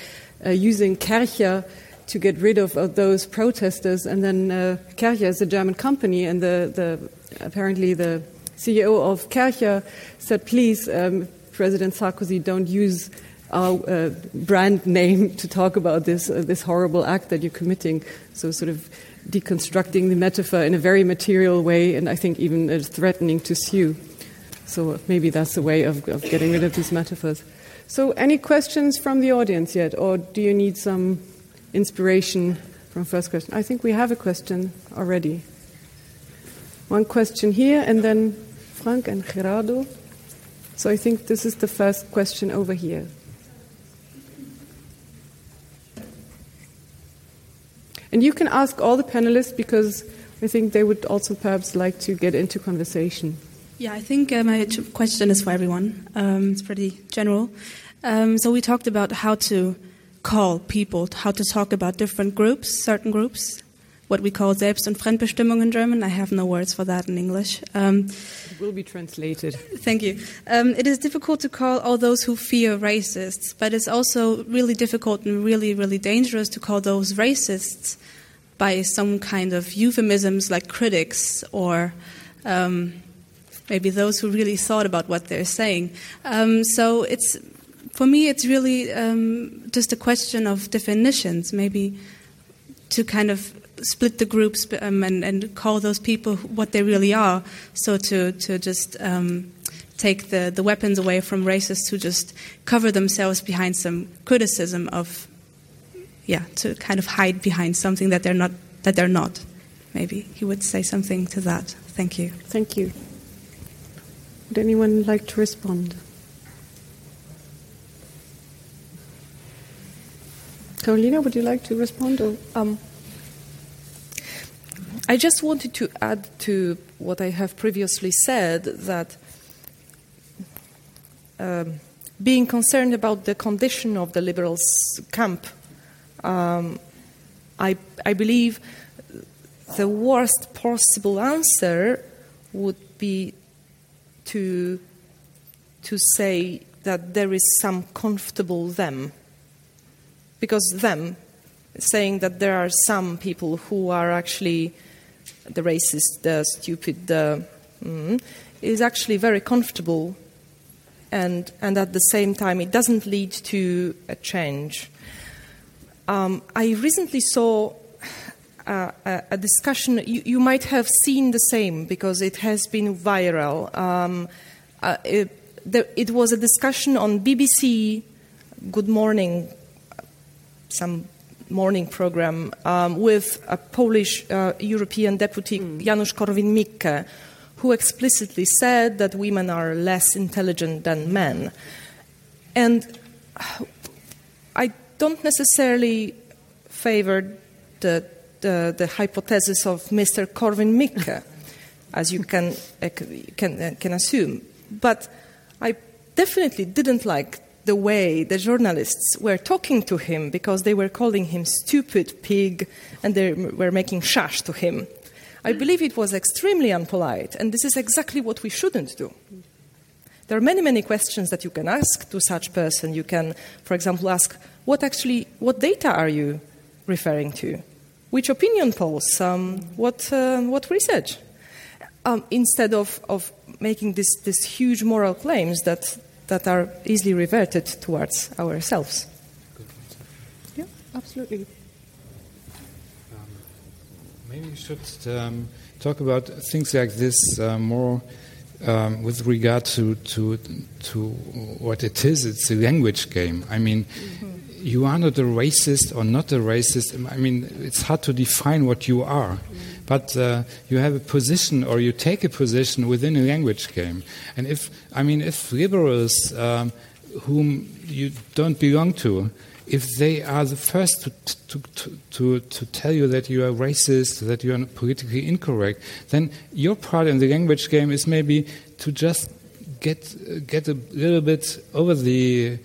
Speaker 2: uh, using Kärcher to get rid of, of, those protesters. And then uh, Kärcher is a German company, and the, the, apparently the CEO of Kärcher said, please, um, President Sarkozy, don't use our uh, brand name <laughs> to talk about this, uh, this horrible act that you're committing. So, sort of deconstructing the metaphor in a very material way, and I think even uh, threatening to sue. So, maybe that's a way of, of getting rid of these metaphors. So, any questions from the audience yet, or do you need some inspiration from first question? I think we have a question already. One question here, and then Frank and Gerardo. So I think this is the first question over here. And you can ask all the panelists because I think they would also perhaps like to get into conversation.
Speaker 6: Yeah, I think uh, my question is for everyone. Um, it's pretty general. Um, so we talked about how to call people, how to talk about different groups, certain groups, what we call Selbst- und Fremdbestimmung in German. I have no words for that in English.
Speaker 2: Um, it will be translated.
Speaker 6: Thank you. Um, it is difficult to call all those who fear racists, but it's also really difficult and really, really dangerous to call those racists by some kind of euphemisms like critics or um, maybe those who really thought about what they're saying. Um, so it's for me, it's really um, just a question of definitions, maybe to kind of split the groups um, and, and, call those people what they really are. So to, to just um, take the, the weapons away from racists who just cover themselves behind some criticism of, yeah, to kind of hide behind something that they're not. That they're not. Maybe he would say something to that. Thank you.
Speaker 2: Thank you. Would anyone like to respond? Karolina, would you like to respond? Or? Um,
Speaker 5: I just wanted to add to what I have previously said that um, being concerned about the condition of the liberals' camp, um, I, I believe the worst possible answer would be to, to say that there is some comfortable them because them saying that there are some people who are actually the racist, the stupid, the mm, is actually very comfortable, and and at the same time it doesn't lead to a change. Um, I recently saw uh, a, a, discussion. You, you, might have seen the same because it has been viral. Um, uh, it, the, it was a discussion on BBC Good Morning some morning program um, with a Polish uh, European deputy, mm. Janusz Korwin-Mikke, who explicitly said that women are less intelligent than men. And I don't necessarily favor the, the, the hypothesis of Mr. Korwin-Mikke, <laughs> as you can, uh, can, uh, can assume. But I definitely didn't like the way the journalists were talking to him because they were calling him stupid pig and they were making shash to him. I believe it was extremely unpolite, and this is exactly what we shouldn't do. There are many, many questions that you can ask to such person. You can, for example, ask, what actually, what data are you referring to? Which opinion polls? Um, what, uh, what research? Um, instead of, of making this, this huge moral claims that that are easily reverted towards ourselves.
Speaker 2: Yeah, absolutely.
Speaker 4: Um, maybe we should um, talk about things like this uh, more um, with regard to, to, to what it is. It's a language game. I mean, mm-hmm. you are not a racist or not a racist. I mean, it's hard to define what you are. But uh, you have a position or you take a position within a language game. And if, I mean, if liberals um, whom you don't belong to, if they are the first to, to, to, to, tell you that you are racist, that you are politically incorrect, then your part in the language game is maybe to just get get a little bit over the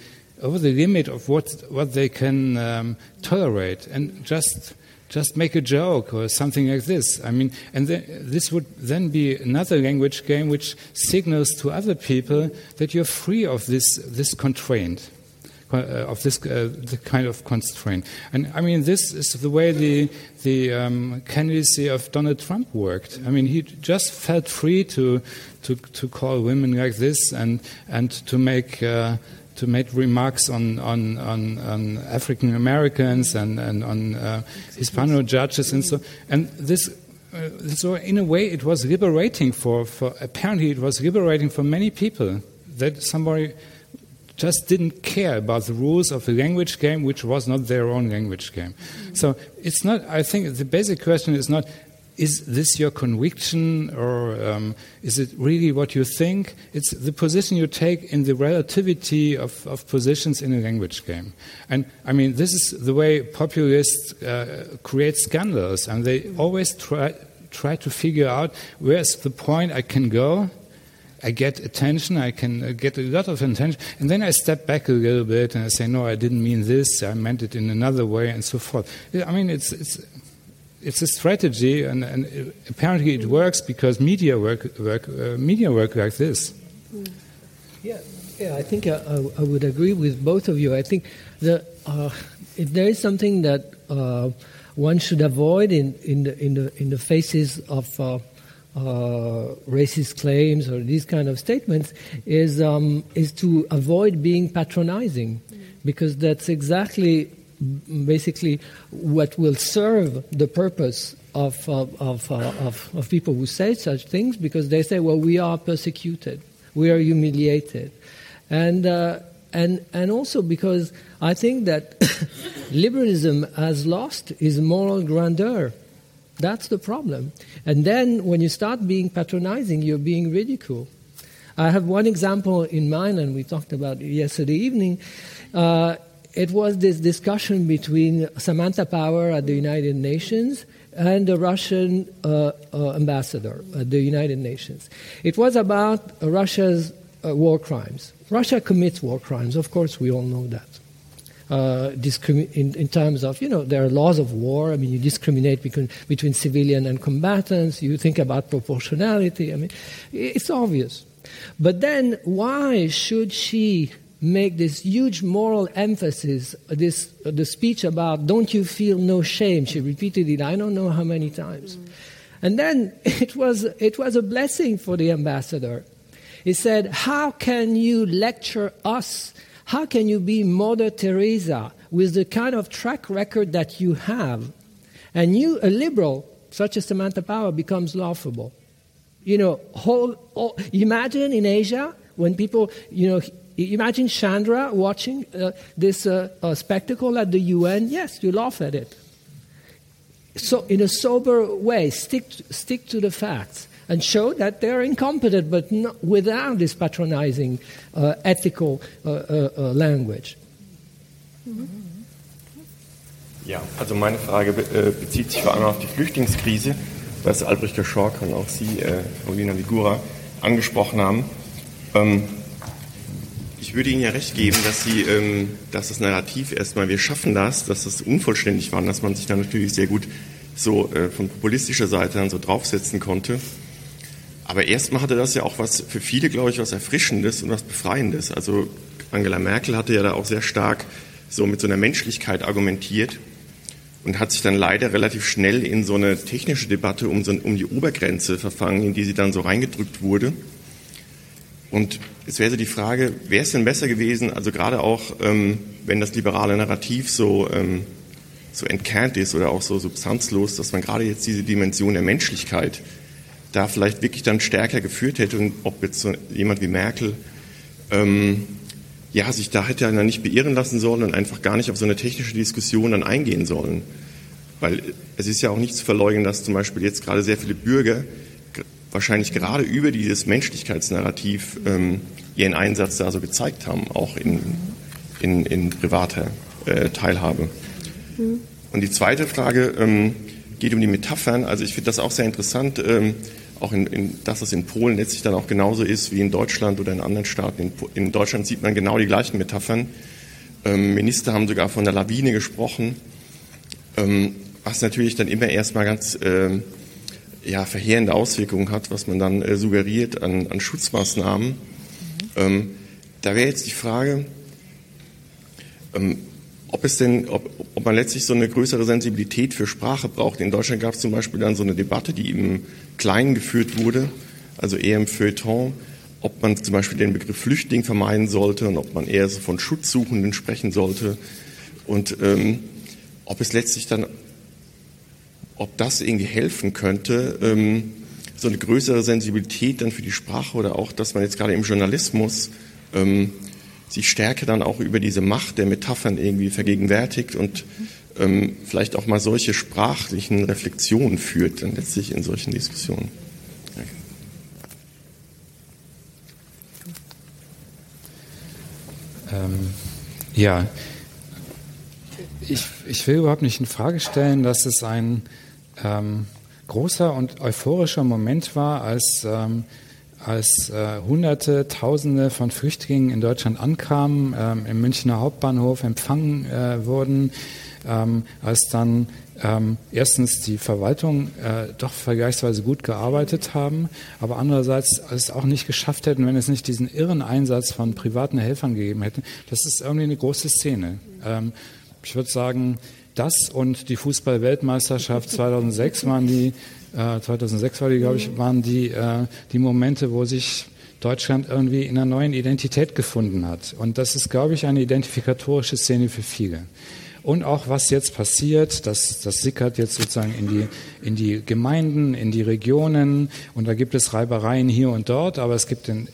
Speaker 4: over the limit of what what they can um, tolerate and just just make a joke or something like this. I mean, and this would then be another language game which signals to other people that you're free of this this constraint. Uh, of this uh, the kind of constraint, and I mean this is the way the the um, candidacy of Donald Trump worked. I mean he just felt free to to to call women like this and and to make uh, to make remarks on, on, on, on African Americans and, and on uh, Hispano judges and so. And this, uh, so in a way, it was liberating for, for apparently it was liberating for many people that somebody just didn't care about the rules of the language game, which was not their own language game. Mm-hmm. So it's not. I think the basic question is not is this your conviction or um, is it really what you think? It's the position you take in the relativity of, of positions in a language game. And I mean, this is the way populists uh, create scandals, and they always try, try to figure out where's the point I can go. I get attention, I can uh, get a lot of attention, and then I step back a little bit and I say, no, I didn't mean this, I meant it in another way, and so forth. I mean, it's, it's it's a strategy, and, and, apparently it works because media work, work uh, media work like this.
Speaker 3: Yeah, yeah, I think I, I, would agree with both of you. I think that uh, if there is something that uh, one should avoid in, in the in the in the faces of uh, uh racist claims or these kind of statements, is um, is to avoid being patronizing, because that's exactly basically what will serve the purpose of, of, of, uh, of, of people who say such things because they say, well, we are persecuted, we are humiliated. And, uh, and, and also because I think that <coughs> liberalism has lost its moral grandeur. That's the problem. And then when you start being patronizing, you're being ridiculed. I have one example in mind, and we talked about it yesterday evening. Uh, it was this discussion between Samantha Power at the United Nations and the Russian uh, uh, ambassador at the United Nations. It was about Russia's uh, war crimes. Russia commits war crimes, of course, we all know that. Uh, in, in, terms of, you know, there are laws of war. I mean, you discriminate between, between civilian and combatants. You think about proportionality. I mean, it's obvious. But then, why should she make this huge moral emphasis, this uh, the speech about "Don't you feel no shame?" She repeated it I don't know how many times, mm. and then <laughs> it was it was a blessing for the ambassador. He said, "How can you lecture us? How can you be Mother Teresa with the kind of track record that you have, and you, a liberal such as Samantha Power, becomes laughable?" You know, whole, whole imagine in Asia when people, you know, Imagine Chandra watching uh, this uh, uh, spectacle at the UN. Yes, you laugh at it. So, in a sober way, stick to, stick to the facts and show that they're incompetent, but not, without this patronizing uh, ethical uh, uh, language.
Speaker 7: Ja, also meine Frage bezieht sich vor allem auf die Flüchtlingskrise, was Albrecht Koschorke und auch Sie, Paulina Wigura, angesprochen haben. Ähm, ich würde Ihnen ja recht geben, dass Sie, ähm, dass das Narrativ erstmal, wir schaffen das, dass das unvollständig war, dass man sich da natürlich sehr gut so äh, von populistischer Seite dann so draufsetzen konnte. Aber erstmal hatte das ja auch was für viele, glaube ich, was Erfrischendes und was Befreiendes. Also Angela Merkel hatte ja da auch sehr stark so mit so einer Menschlichkeit argumentiert und hat sich dann leider relativ schnell in so eine technische Debatte um, so, um die Obergrenze verfangen, in die sie dann so reingedrückt wurde. Und es wäre so die Frage, wäre es denn besser gewesen, also gerade auch, ähm, wenn das liberale Narrativ so, ähm, so entkernt ist oder auch so substanzlos, dass man gerade jetzt diese Dimension der Menschlichkeit da vielleicht wirklich dann stärker geführt hätte und ob jetzt so jemand wie Merkel ähm, ja, sich da hätte er nicht beirren lassen sollen und einfach gar nicht auf so eine technische Diskussion dann eingehen sollen. Weil es ist ja auch nicht zu verleugnen, dass zum Beispiel jetzt gerade sehr viele Bürger wahrscheinlich gerade über dieses Menschlichkeitsnarrativ ähm, ihren Einsatz da so gezeigt haben, auch in, in, in privater äh, Teilhabe. Und die zweite Frage ähm, geht um die Metaphern. Also ich finde das auch sehr interessant, ähm, auch in, in, dass es in Polen letztlich dann auch genauso ist wie in Deutschland oder in anderen Staaten. In, in Deutschland sieht man genau die gleichen Metaphern. Ähm, Minister haben sogar von der Lawine gesprochen, ähm, was natürlich dann immer erstmal ganz äh, ja, verheerende Auswirkungen hat, was man dann äh, suggeriert an, an Schutzmaßnahmen. Mhm. Ähm, da wäre jetzt die Frage, ähm, ob es denn, ob, ob man letztlich so eine größere Sensibilität für Sprache braucht. In Deutschland gab es zum Beispiel dann so eine Debatte, die im Kleinen geführt wurde, also eher im Feuilleton, ob man zum Beispiel den Begriff Flüchtling vermeiden sollte und ob man eher so von Schutzsuchenden sprechen sollte und ähm, ob es letztlich dann, ob das irgendwie helfen könnte, ähm, so eine größere Sensibilität dann für die Sprache oder auch, dass man jetzt gerade im Journalismus ähm, sich stärker dann auch über diese Macht der Metaphern irgendwie vergegenwärtigt und ähm, vielleicht auch mal solche sprachlichen Reflexionen führt, dann letztlich in solchen Diskussionen.
Speaker 4: Ähm, ja, ich, ich will überhaupt nicht in Frage stellen, dass es ein ähm, großer und euphorischer Moment war, als ähm, als äh, Hunderte, Tausende von Flüchtlingen in Deutschland ankamen, ähm, im Münchner Hauptbahnhof empfangen äh, wurden, ähm, als dann ähm, erstens die Verwaltung äh, doch vergleichsweise gut gearbeitet haben, aber andererseits es auch nicht geschafft hätten, wenn es nicht diesen irren Einsatz von privaten Helfern gegeben hätte. Das ist irgendwie eine große Szene. Ähm, ich würde sagen, das und die Fußball-Weltmeisterschaft 2006 waren die 2006 äh, war die, glaube ich, waren die, äh, die Momente, wo sich Deutschland irgendwie in einer neuen Identität gefunden hat. Und das ist, glaube ich, eine identifikatorische Szene für viele. Und auch was jetzt passiert, das, das sickert jetzt sozusagen in die, in die Gemeinden, in die Regionen. Und da gibt es Reibereien hier und dort, aber es gibt in,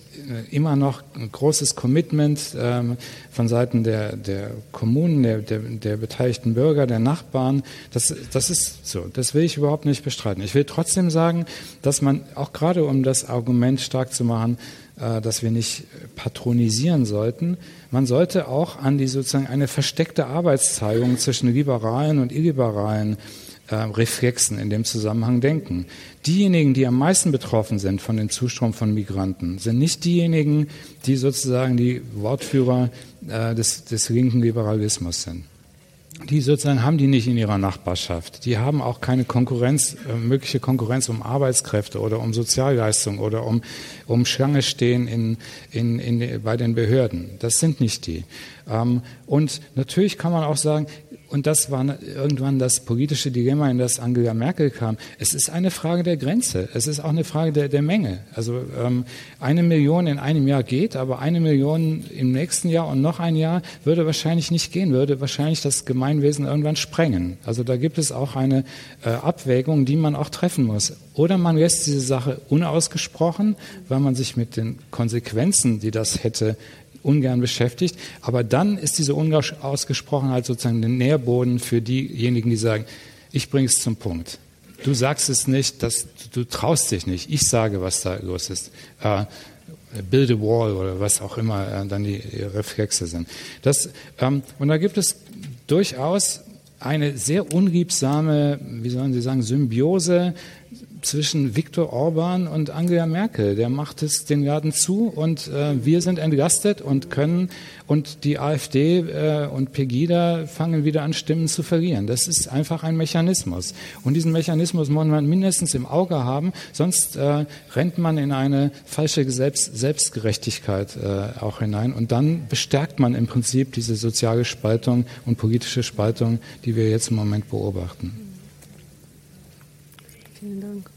Speaker 4: immer noch ein großes Commitment ähm, von Seiten der, der Kommunen, der, der, der beteiligten Bürger, der Nachbarn. Das, das ist so. Das will ich überhaupt nicht bestreiten. Ich will trotzdem sagen, dass man auch gerade um das Argument stark zu machen, äh, dass wir nicht patronisieren sollten, man sollte auch an die sozusagen eine versteckte Arbeitsteilung zwischen liberalen und illiberalen äh, Reflexen in dem Zusammenhang denken. Diejenigen, die am meisten betroffen sind von dem Zustrom von Migranten, sind nicht diejenigen, die sozusagen die Wortführer äh, des, des linken Liberalismus sind die sozusagen haben die nicht in ihrer Nachbarschaft. Die haben auch keine Konkurrenz, äh, mögliche Konkurrenz um Arbeitskräfte oder um Sozialleistungen oder um, um Schlange stehen in, in, in, bei den Behörden. Das sind nicht die. Ähm, und natürlich kann man auch sagen, und das war irgendwann das politische Dilemma, in das Angela Merkel kam. Es ist eine Frage der Grenze. Es ist auch eine Frage der, der Menge. Also ähm, eine Million in einem Jahr geht, aber eine Million im nächsten Jahr und noch ein Jahr würde wahrscheinlich nicht gehen, würde wahrscheinlich das Gemeinwesen irgendwann sprengen. Also da gibt es auch eine äh, Abwägung, die man auch treffen muss. Oder man lässt diese Sache unausgesprochen, weil man sich mit den Konsequenzen, die das hätte, ungern beschäftigt. Aber dann ist diese Unausgesprochenheit sozusagen der Nährboden für diejenigen, die sagen, ich bringe es zum Punkt. Du sagst es nicht, dass, du traust dich nicht. Ich sage, was da los ist. Äh, build a wall oder was auch immer äh, dann die Reflexe sind. Das, ähm, und da gibt es durchaus eine sehr unliebsame, wie sollen Sie sagen, Symbiose zwischen Viktor Orban und Angela Merkel. Der macht es den Laden zu und äh, wir sind entlastet und können und die AfD äh, und Pegida fangen wieder an, Stimmen zu verlieren. Das ist einfach ein Mechanismus. Und diesen Mechanismus muss man mindestens im Auge haben, sonst äh, rennt man in eine falsche Selbst Selbstgerechtigkeit äh, auch hinein. Und dann bestärkt man im Prinzip diese soziale Spaltung und politische Spaltung, die wir jetzt im Moment beobachten.
Speaker 2: Vielen Dank.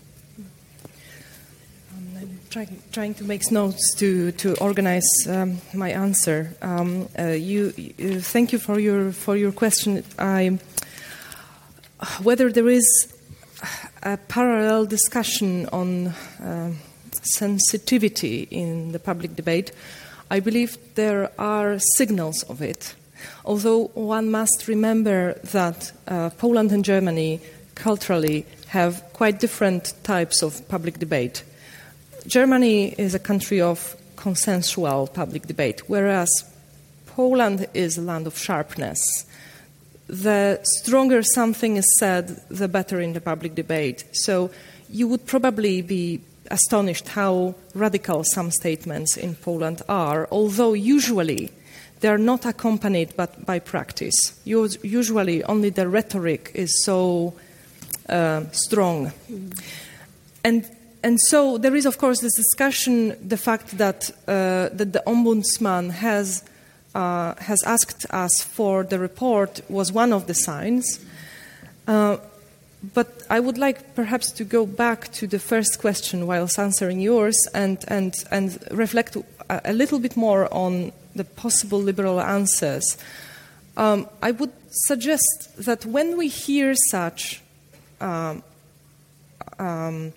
Speaker 5: Trying, trying to make notes to, to organize um, my answer. Um, uh, you, thank you for your, for your question. I, whether there is a parallel discussion on uh, sensitivity in the public debate, I believe there are signals of it. Although one must remember that uh, Poland and Germany culturally have quite different types of public debate. Germany is a country of consensual public debate, whereas Poland is a land of sharpness. The stronger something is said, the better in the public debate. So you would probably be astonished how radical some statements in Poland are, although usually they are not accompanied but by practice. Usually, only the rhetoric is so uh, strong. And, and so there is, of course, this discussion the fact that, uh, that the Ombudsman has, uh, has asked us for the report was one of the signs. Uh, but I would like perhaps to go back to the first question whilst answering yours and, and, and reflect a, little bit more on the possible liberal answers. Um, I would suggest that when we hear such um, um,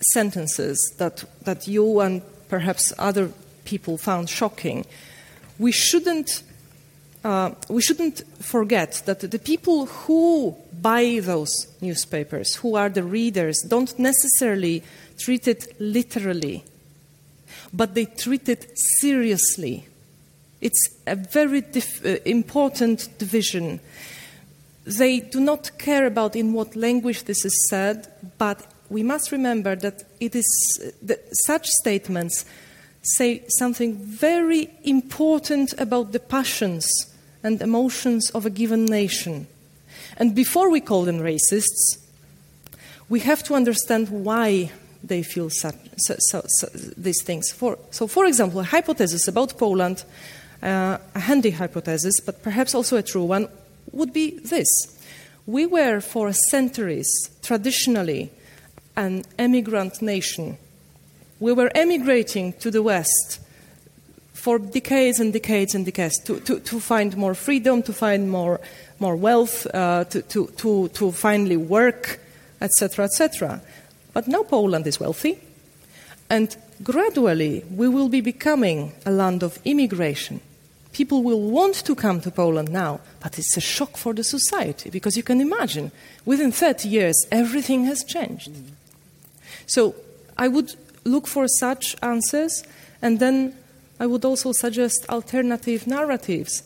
Speaker 5: sentences that, that you and perhaps other people found shocking, we shouldn't, uh, we shouldn't forget that the people who buy those newspapers, who are the readers, don't necessarily treat it literally, but they treat it seriously. It's a very dif- uh, important division. They do not care about in what language this is said, but we must remember that it is that such statements say something very important about the passions and emotions of a given nation. And before we call them racists, we have to understand why they feel such, so, so, so, these things. For, so, for example, a hypothesis about Poland, uh, a handy hypothesis, but perhaps also a true one, would be this. We were for centuries, traditionally, an emigrant nation. We were emigrating to the West for decades and decades and decades to, to, to find more freedom, to find more, more wealth, uh, to, to, to, to finally work, etc., etc. But now Poland is wealthy, and gradually we will be becoming a land of immigration. People will want to come to Poland now, but it's a shock for the society because you can imagine within 30 years everything has changed. So I would look for such answers, and then I would also suggest alternative narratives.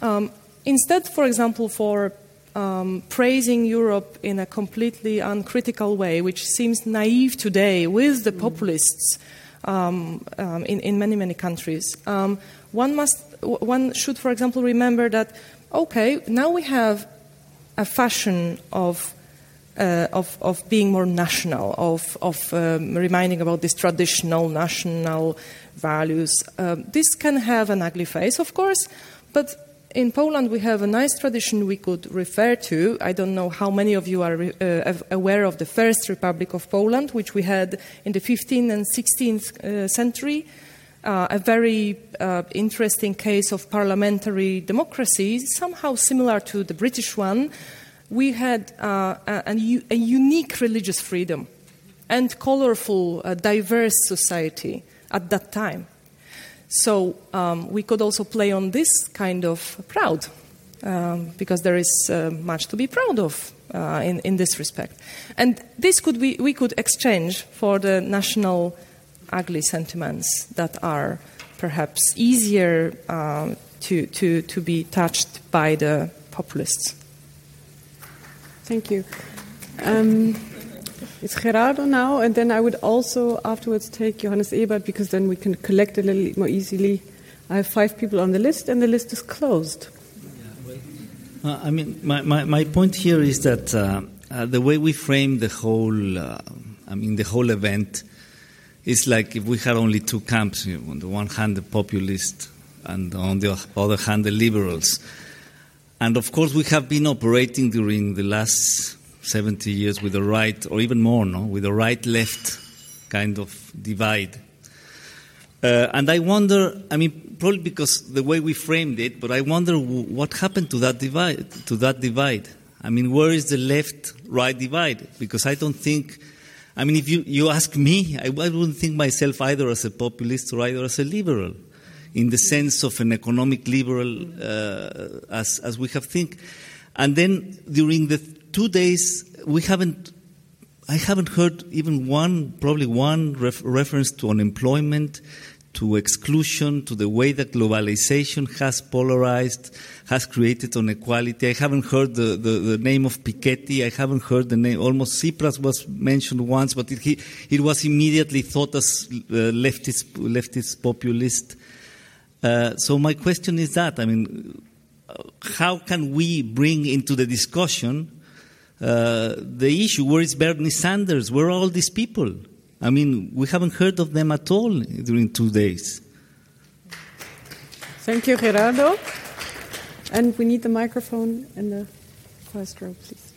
Speaker 5: Um, instead, for example, for um, praising Europe in a completely uncritical way, which seems naive today with the populists um, um, in, in, many, many countries. Um, one, must, one should, for example, remember that, okay, now we have a fashion of, uh, of, of being more national, of, of um, reminding about these traditional national values. Um, this can have an ugly face, of course, but in Poland, we have a nice tradition we could refer to. I don't know how many of you are uh, aware of the First Republic of Poland, which we had in the 15th and 16th uh, century. Uh, a very uh, interesting case of parliamentary democracy, somehow similar to the British one. We had uh, a, a, unique religious freedom and colorful, uh, diverse society at that time. So um, we could also play on this kind of proud, um, because there is uh, much to be proud of uh, in, in this respect. And this could be, we could exchange for the national ugly sentiments that are perhaps easier uh, to, to, to be touched by the populists.
Speaker 2: Thank you. Um, it's Gerardo now, and then I would also afterwards take Johannes Ebert because then we can collect a little more easily. I have five people on the list, and the list is closed.
Speaker 8: Uh, I mean, my, my, my, point here is that uh, uh, the way we frame the whole, uh, I mean, the whole event is like if we had only two camps. You know, on the one hand, the populists, and on the other hand, the liberals. And of course, we have been operating during the last 70 years with the right, or even more, no, with the right-left kind of divide. Uh, and I wonder, I mean, probably because the way we framed it, but I wonder what happened to that divide. To that divide, I mean, where is the left-right divide? Because I don't think, I mean, if you, you ask me, I, I wouldn't think myself either as a populist or either as a liberal, in the sense of an economic liberal, uh, as as we have think. And then during the two days, we haven't, I haven't heard even one, probably one ref- reference to unemployment, to exclusion, to the way that globalization has polarized, has created inequality. I haven't heard the, the, the, name of Piketty. I haven't heard the name. Almost Tsipras was mentioned once, but it, it was immediately thought as uh, leftist, leftist populist. Uh, so my question is that, I mean, how can we bring into the discussion uh, the issue? Where is Bernie Sanders? Where are all these people? I mean, we haven't heard of them at all during two days.
Speaker 2: Thank you, Gerardo. And we need the microphone in the first please.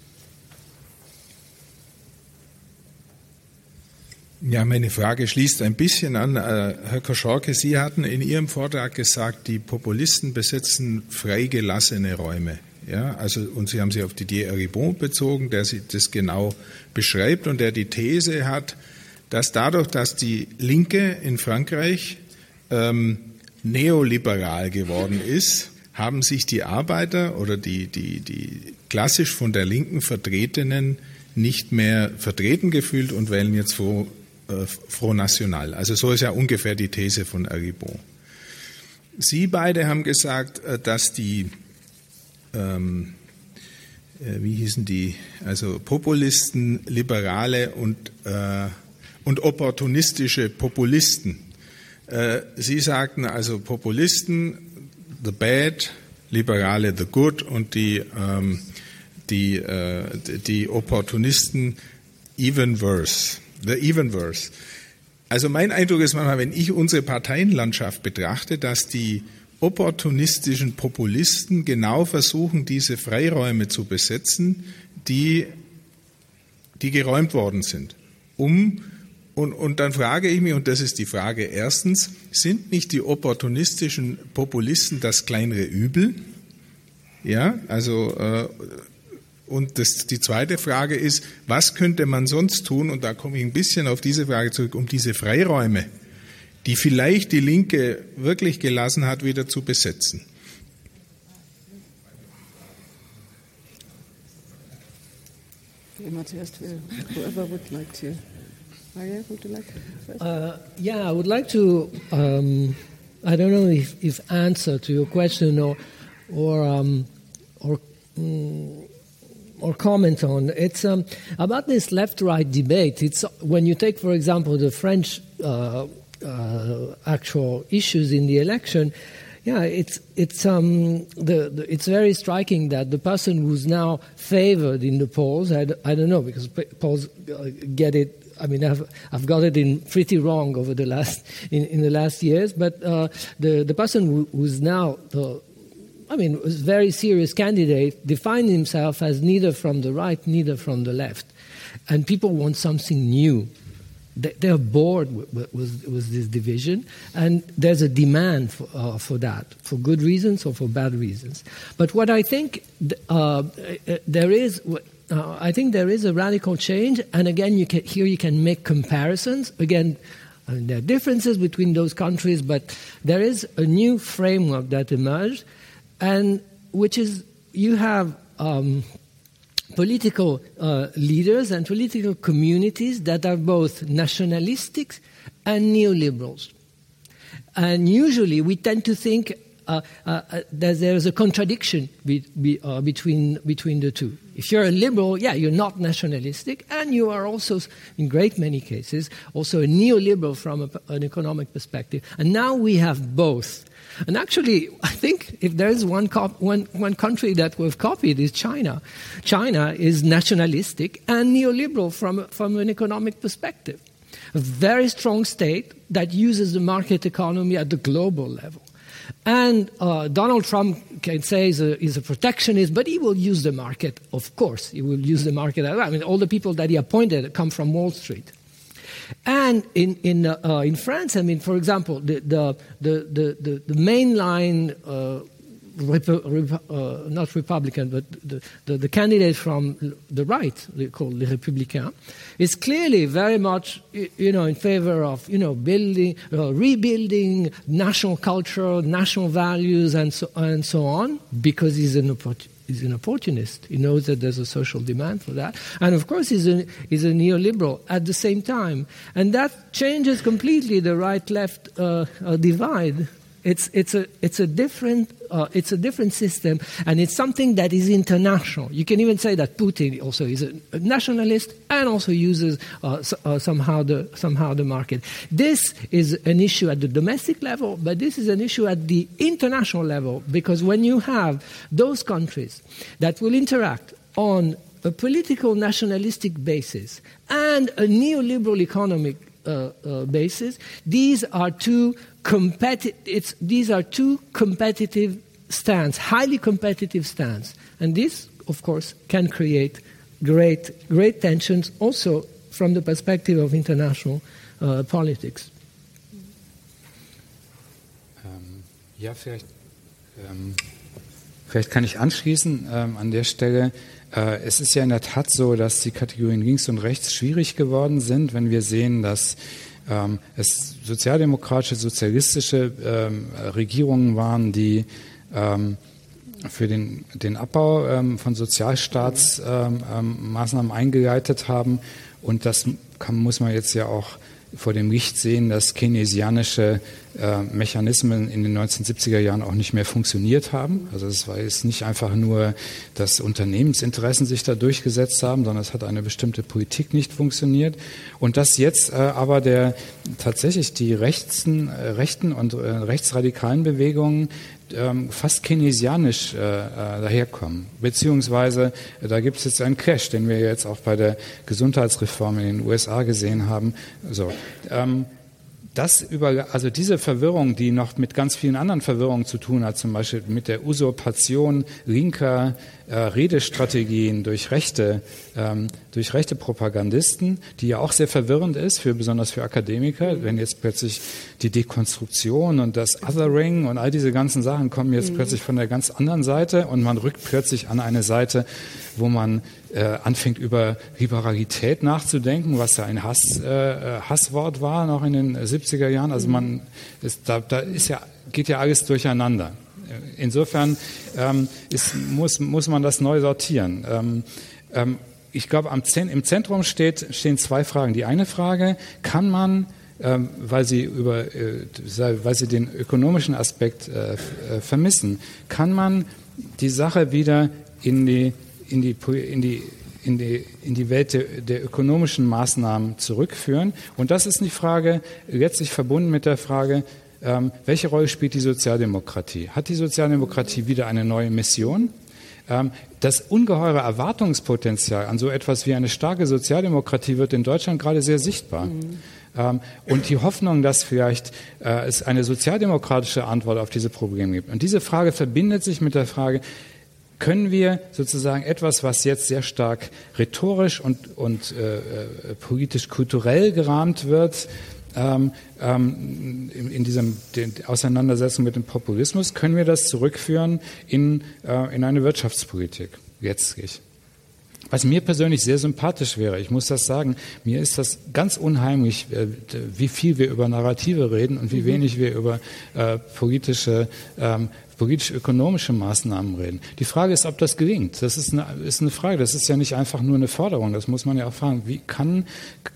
Speaker 9: Ja, meine Frage schließt ein bisschen an. Äh, Herr Koschorke, Sie hatten in Ihrem Vortrag gesagt, die Populisten besetzen freigelassene Räume. Ja, also, und Sie haben sich auf Didier Eribon bezogen, der das genau beschreibt und der die These hat, dass dadurch, dass die Linke in Frankreich ähm, neoliberal geworden ist, haben sich die Arbeiter oder die, die, die klassisch von der Linken Vertretenen nicht mehr vertreten gefühlt und wählen jetzt Front, äh, Front National. Also so ist ja ungefähr die These von Aribon. Sie beide haben gesagt, äh, dass die, ähm, äh, wie hießen die, also Populisten, Liberale und äh, und opportunistische Populisten. Äh, Sie sagten also Populisten, the bad, Liberale, the good und die, ähm, die, äh, die Opportunisten, even worse, the even worse. Also mein Eindruck ist manchmal, wenn ich unsere Parteienlandschaft betrachte, dass die opportunistischen Populisten genau versuchen, diese Freiräume zu besetzen, die, die geräumt worden sind, um und, und dann frage ich mich, und das ist die Frage erstens, sind nicht die opportunistischen Populisten das kleinere Übel? Ja, also, äh, und das, die zweite Frage ist, was könnte man sonst tun? Und da komme ich ein bisschen auf diese Frage zurück, um diese Freiräume, die vielleicht die Linke wirklich gelassen hat, wieder zu besetzen.
Speaker 2: Jemand zuerst will. Whoever would like to. Maria, would you like
Speaker 3: uh, yeah, I would like to. Um, I don't know if, if answer to your question or or um, or. Um, or comment on it's um, about this left-right debate. It's when you take, for example, the French uh, uh, actual issues in the election. Yeah, it's it's um, the, the, it's very striking that the person who's now favored in the polls, I, I don't know because polls uh, get it I mean, I've, I've got it in pretty wrong over the last in, in the last years. But uh, the the person who, who's now the I mean, was a very serious candidate, defined himself as neither from the right, neither from the left. And people want something new. They're bored with, with, this division, and there's a demand for, uh, for, that, for good reasons or for bad reasons. But what I think uh there is, uh, I think there is a radical change, and again, you can, here you can make comparisons. Again, I mean, there are differences between those countries, but there is a new framework that emerged, and which is you have um, political uh, leaders and political communities that are both nationalistic and neoliberals. And usually we tend to think uh, uh, that there's a contradiction be, be, uh, between, between the two. If you're a liberal, yeah, you're not nationalistic, and you are also, in great many cases, also a neoliberal from a, an economic perspective. And now we have both. And actually, I think if there is one, cop, one, one country that we've copied is China. China is nationalistic and neoliberal from, from an economic perspective. A very strong state that uses the market economy at the global level. And uh, Donald Trump can say he's a, he's a, protectionist, but he will use the market, of course. He will use the market. I mean, all the people that he appointed come from Wall Street. And in, in, uh, uh, in France, I mean, for example, the, the, the, the, the mainline uh, uh, not Republican, but the, the, the, candidate from the right, called call Les Républicains, is clearly very much, you know, in favor of, you know, building, uh, rebuilding national culture, national values, and so, and so on, because he's an is an opportunist. He knows that there's a social demand for that. And of course, he's a, he's a neoliberal at the same time. And that changes completely the right left uh, uh, divide it's, it's, a, it's, a different, uh, it's a different system, and it's something that is international. You can even say that Putin also is a, nationalist and also uses uh, uh, somehow, the, somehow the market. This is an issue at the domestic level, but this is an issue at the international level, because when you have those countries that will interact on a political nationalistic basis and a neoliberal economic uh, uh, basis, these are two competitive, these are two competitive stands, highly competitive stands. And this, of course, can create great, great tensions also from the perspective of international uh, politics.
Speaker 4: Ähm, ja, vielleicht, ähm, vielleicht kann ich anschließen ähm, an der Stelle. Äh, es ist ja in der Tat so, dass die Kategorien links und rechts schwierig geworden sind, wenn wir sehen, dass ähm, es sozialdemokratische, sozialistische ähm, Regierungen waren, die ähm, für den, den Abbau ähm, von Sozialstaatsmaßnahmen ähm, eingeleitet haben. Und das kann, muss man jetzt ja auch vor dem Licht sehen, dass keynesianische äh, Mechanismen in den 1970er Jahren auch nicht mehr funktioniert haben. Also es war jetzt nicht einfach nur, dass Unternehmensinteressen sich da durchgesetzt haben, sondern es hat eine bestimmte Politik nicht funktioniert. Und dass jetzt äh, aber der tatsächlich die rechten, äh, rechten und äh, rechtsradikalen Bewegungen ähm, fast keynesianisch äh, äh, daherkommen. Beziehungsweise äh, da gibt es jetzt einen Clash, den wir jetzt auch bei der Gesundheitsreform in den USA gesehen haben. So, ähm, das über, also diese Verwirrung, die noch mit ganz vielen anderen Verwirrungen zu tun hat, zum Beispiel mit der Usurpation linker äh, Redestrategien durch rechte, ähm, durch rechte Propagandisten, die ja auch sehr verwirrend ist, für, besonders für Akademiker, wenn jetzt plötzlich die Dekonstruktion und das Othering und all diese ganzen Sachen kommen jetzt mhm. plötzlich von der ganz anderen Seite und man rückt plötzlich an eine Seite, wo man äh, anfängt über Liberalität nachzudenken, was ja ein Hass, äh, Hasswort war noch in den 70er Jahren. Also man ist, da, da ist ja, geht ja alles durcheinander. Insofern ähm, ist, muss, muss man das neu sortieren. Ähm, ähm, ich glaube, im Zentrum steht, stehen zwei Fragen. Die eine Frage, kann man ähm, weil sie über, äh, weil sie den ökonomischen Aspekt äh, äh, vermissen, kann man die Sache wieder in die in die, in die, in die, in die Welt der, der, ökonomischen Maßnahmen zurückführen. Und das ist die Frage, letztlich verbunden mit der Frage, ähm, welche Rolle spielt die Sozialdemokratie? Hat die Sozialdemokratie wieder eine neue Mission? Ähm, das ungeheure Erwartungspotenzial an so etwas wie eine starke Sozialdemokratie wird in Deutschland gerade sehr sichtbar. Mhm. Ähm, und die Hoffnung, dass vielleicht äh, es eine sozialdemokratische Antwort auf diese Probleme gibt. Und diese Frage verbindet sich mit der Frage, können wir sozusagen etwas, was jetzt sehr stark rhetorisch und, und äh, äh politisch-kulturell gerahmt wird, ähm, ähm, in, in diesem den Auseinandersetzung mit dem Populismus, können wir das zurückführen in, äh, in eine Wirtschaftspolitik, letztlich. Was mir persönlich sehr sympathisch wäre, ich muss das sagen, mir ist das ganz unheimlich, äh, wie viel wir über Narrative reden und wie mhm. wenig wir über äh, politische ähm, politisch-ökonomische Maßnahmen reden. Die Frage ist, ob das gelingt. Das ist eine, ist eine Frage. Das ist ja nicht einfach nur eine Forderung. Das muss man ja auch fragen. Wie kann,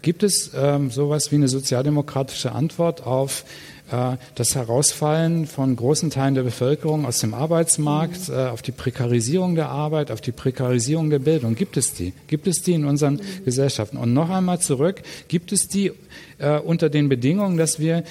Speaker 4: gibt es ähm, sowas wie eine sozialdemokratische Antwort auf das Herausfallen von großen Teilen der Bevölkerung aus dem Arbeitsmarkt, mhm. äh, auf die Prekarisierung der Arbeit, auf die Prekarisierung der Bildung? Gibt es die? Gibt es die in unseren mhm. Gesellschaften? Und noch einmal zurück, gibt es die äh, unter den Bedingungen, dass wir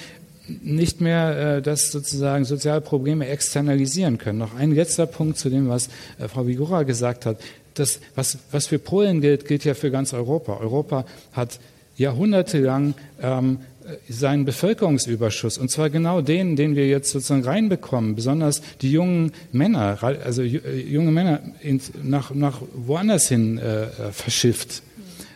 Speaker 4: nicht mehr äh, das sozusagen soziale Probleme externalisieren können. Noch ein letzter Punkt zu dem, was äh, Frau Vigora gesagt hat. Das, was, was für Polen gilt, gilt ja für ganz Europa. Europa hat jahrhundertelang ähm, seinen Bevölkerungsüberschuss, und zwar genau den, den wir jetzt sozusagen reinbekommen, besonders die jungen Männer, also äh, junge Männer nach, nach woanders hin äh, verschifft.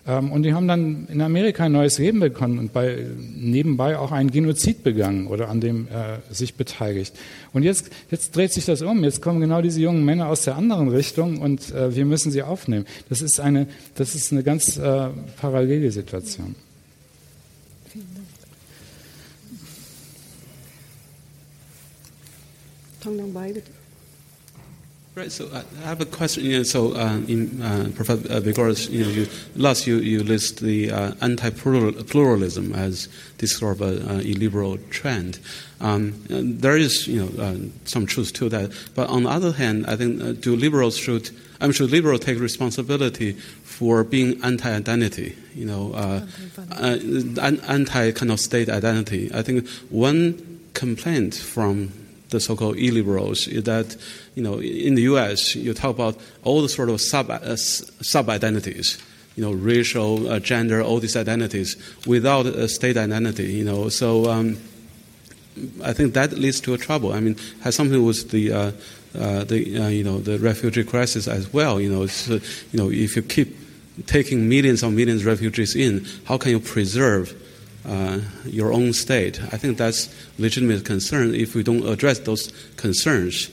Speaker 4: Ähm, und die haben dann in Amerika ein neues Leben bekommen und bei, nebenbei auch einen Genozid begangen oder an dem äh, sich beteiligt. Und jetzt, jetzt dreht sich das um. Jetzt kommen genau diese jungen Männer aus der anderen Richtung und äh, wir müssen sie aufnehmen. Das ist eine, das ist eine ganz äh, parallele Situation.
Speaker 10: Right. So uh, I have a question. You know, so uh, in uh, Professor Vigorous, you know, you, last you, you list the uh, anti-pluralism as this sort of a, a illiberal trend. Um, there is, you know, uh, some truth to that. But on the other hand, I think uh, do liberals should, I mean, should liberals take responsibility for being anti-identity? You know, anti kind of state identity. I think one complaint from the so-called illiberals is that you know in the U.S. you talk about all the sort of sub uh, sub identities, you know, racial, uh, gender, all these identities without a state identity. You know, so um, I think that leads to a trouble. I mean, has something with the uh, uh, the uh, you know the refugee crisis as well. You know, you know if you keep taking millions and millions of refugees in, how can you preserve uh, your own state. I think that's legitimate concern if we don't address those concerns.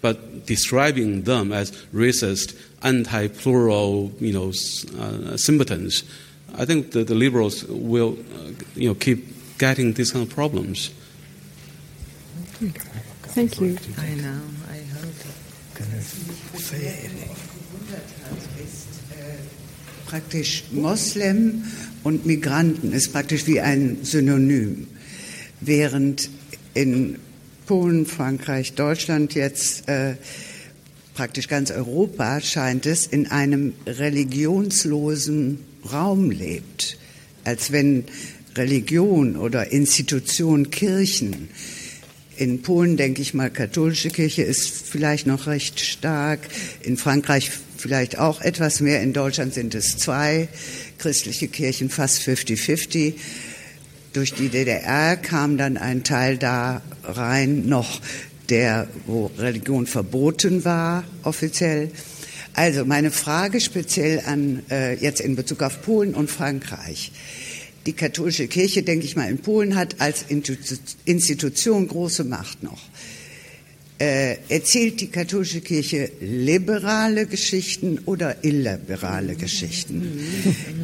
Speaker 10: But describing them as racist, anti-plural, you know, uh, simpletons, I think the, the liberals will, uh, you know, keep getting these kind of problems.
Speaker 2: Thank you.
Speaker 11: I know. I hope.
Speaker 12: praktisch Moslem und Migranten ist praktisch wie ein Synonym, während in Polen, Frankreich, Deutschland jetzt äh, praktisch ganz Europa scheint es in einem religionslosen Raum lebt, als wenn Religion oder Institution Kirchen in Polen denke ich mal, katholische Kirche ist vielleicht noch recht stark. In Frankreich vielleicht auch etwas mehr. In Deutschland sind es zwei christliche Kirchen, fast 50-50. Durch die DDR kam dann ein Teil da rein, noch der, wo Religion verboten war, offiziell. Also meine Frage speziell an äh, jetzt in Bezug auf Polen und Frankreich. Die katholische Kirche, denke ich mal, in Polen hat als Institution große Macht noch. Äh, erzählt die katholische Kirche liberale Geschichten oder illiberale Geschichten?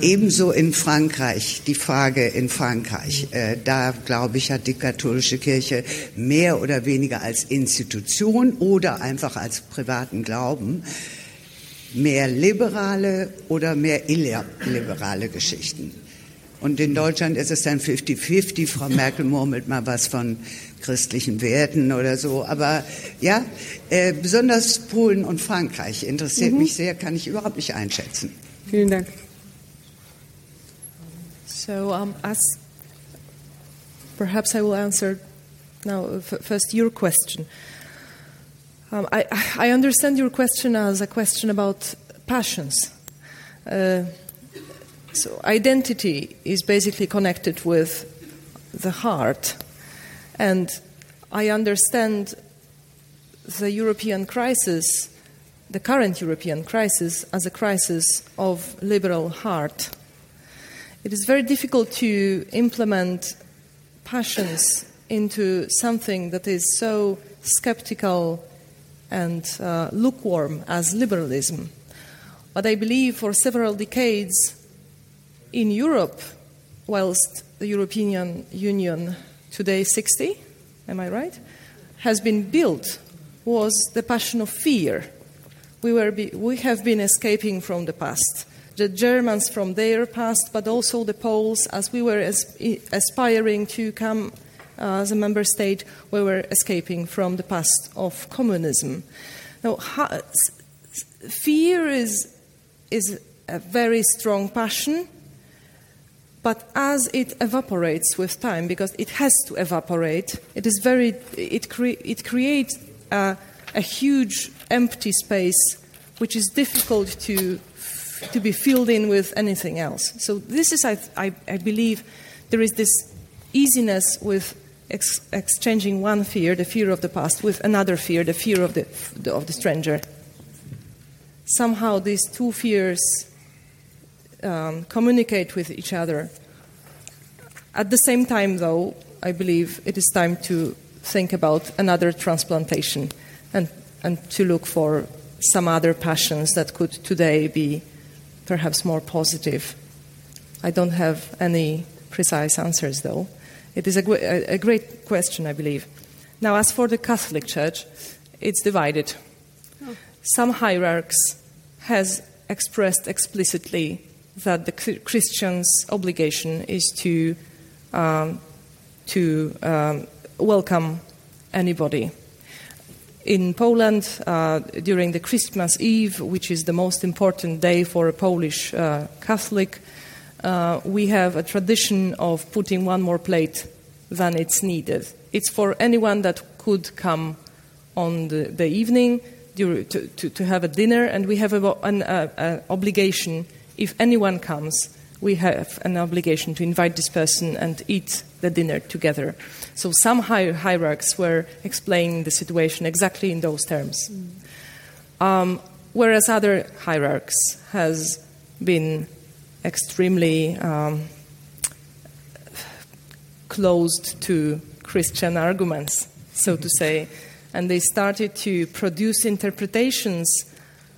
Speaker 12: Ebenso in Frankreich, die Frage in Frankreich. Äh, da, glaube ich, hat die katholische Kirche mehr oder weniger als Institution oder einfach als privaten Glauben mehr liberale oder mehr illiberale Geschichten. Und in Deutschland ist es dann 50-50. Frau Merkel murmelt mal was von christlichen Werten oder so. Aber ja, äh, besonders Polen und Frankreich interessiert mhm. mich sehr, kann ich überhaupt nicht einschätzen.
Speaker 2: Vielen Dank.
Speaker 5: So, um, as perhaps I will answer now first your question. Um, I, I understand your question as a question about passions. Uh, So, identity is basically connected with the heart. And I understand the European crisis, the current European crisis, as a crisis of liberal heart. It is very difficult to implement passions into something that is so skeptical and uh, lukewarm as liberalism. But I believe for several decades, in Europe, whilst the European Union, today 60, am I right, has been built, was the passion of fear. We, were be, we have been escaping from the past. The Germans from their past, but also the Poles, as we were as, aspiring to come uh, as a member state, we were escaping from the past of communism. Now, fear is, is a very strong passion but as it evaporates with time, because it has to evaporate, it is very it, cre- it creates a, a, huge empty space which is difficult to to be filled in with anything else. So this is, I, I, I believe, there is this easiness with ex- exchanging one fear, the fear of the past, with another fear, the fear of the, the of the stranger. Somehow these two fears um, communicate with each other. At the same time, though, I believe it is time to think about another transplantation and, and to look for some other passions that could today be perhaps more positive. I don't have any precise answers, though. It is a, a great question, I believe. Now, as for the Catholic Church, it's divided. some hierarchs has expressed explicitly that the Christian's obligation is to um, to um, welcome anybody. In Poland, uh, during the Christmas Eve, which is the most important day for a Polish uh, Catholic, uh, we have a tradition of putting one more plate than it's needed. It's for anyone that could come on the, the evening to, to, to, have a dinner, and we have an obligation if anyone comes, we have an obligation to invite this person and eat the dinner together. So some hier- hierarchs were explaining the situation exactly in those terms. Um, whereas other hierarchs has been extremely um, closed to Christian arguments, so to say, and they started to produce interpretations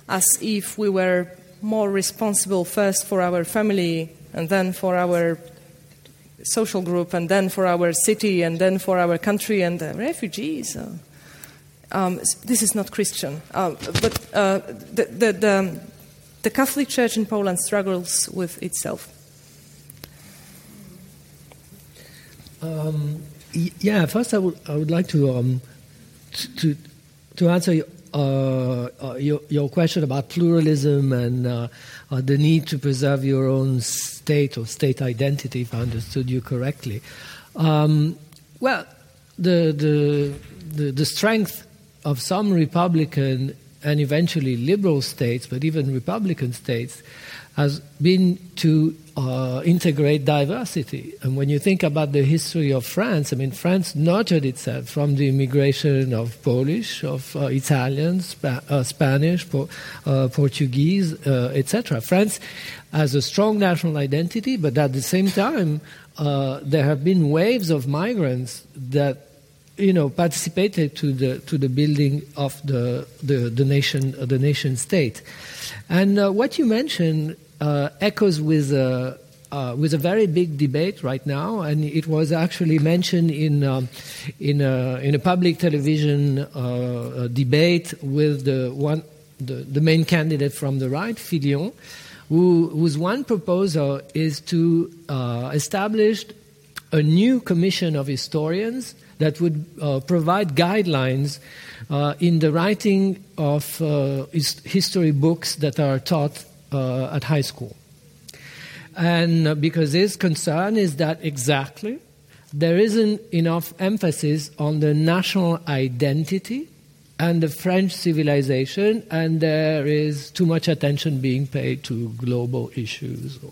Speaker 5: as if we were more responsible first for our family and then for our social group and then for our city and then for our country and the refugees. Uh, um, this is not Christian. Uh, but uh, the, the, the, the, Catholic Church in Poland struggles with itself.
Speaker 3: Um, yeah, first I would, I would like to, um, to, to answer uh, uh, your, your, question about pluralism and uh, uh, the need to preserve your own state or state identity, if I understood you correctly. Um, well, the, the, the, the strength of some Republican and eventually liberal states, but even Republican states, has been to uh, integrate diversity. And when you think about the history of France, I mean, France nurtured itself from the immigration of Polish, of uh, Italians, Spa- uh, Spanish, po- uh, Portuguese, uh, etc. France has a strong national identity, but at the same time, uh, there have been waves of migrants that you know, participated to the to the building of the the, the nation the nation state, and uh, what you mentioned uh, echoes with a, uh, with a very big debate right now, and it was actually mentioned in um, in, a, in a public television uh, debate with the one the, the main candidate from the right, Fillon, who, whose one proposal is to uh, establish a new commission of historians that would uh, provide guidelines uh, in the writing of history books that are taught uh, at high school. And uh, because his concern is that exactly there isn't enough emphasis on the national identity and the French civilization, and there is too much attention being paid to global issues or,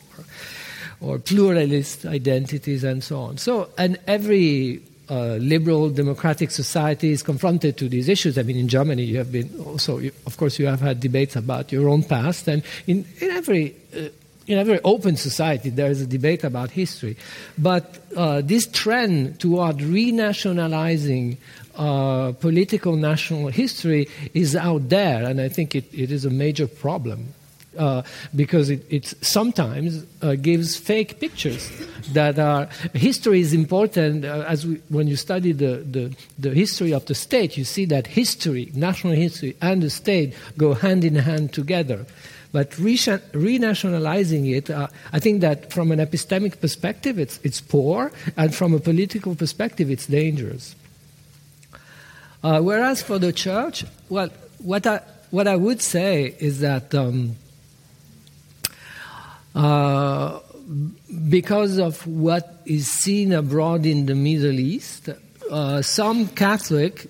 Speaker 3: or pluralist identities and so on. So, and every uh, liberal democratic society is confronted to these issues. I mean, in Germany, you have been also, of course, you have had debates about your own past, and in, in every uh, in every open society, there is a debate about history. But uh, this trend toward renationalizing uh, political national history is out there, and I think it, it is a major problem uh, because it, it sometimes uh, gives fake pictures that are history is important uh, as we, when you study the, the, the, history of the state you see that history national history and the state go hand in hand together. But renationalizing it uh, i think that from an epistemic perspective it's, it's poor and from a political perspective it's dangerous. Uh, whereas for the church well what I, what I would say is that um, uh, because of what is seen abroad in the Middle East, uh, some Catholic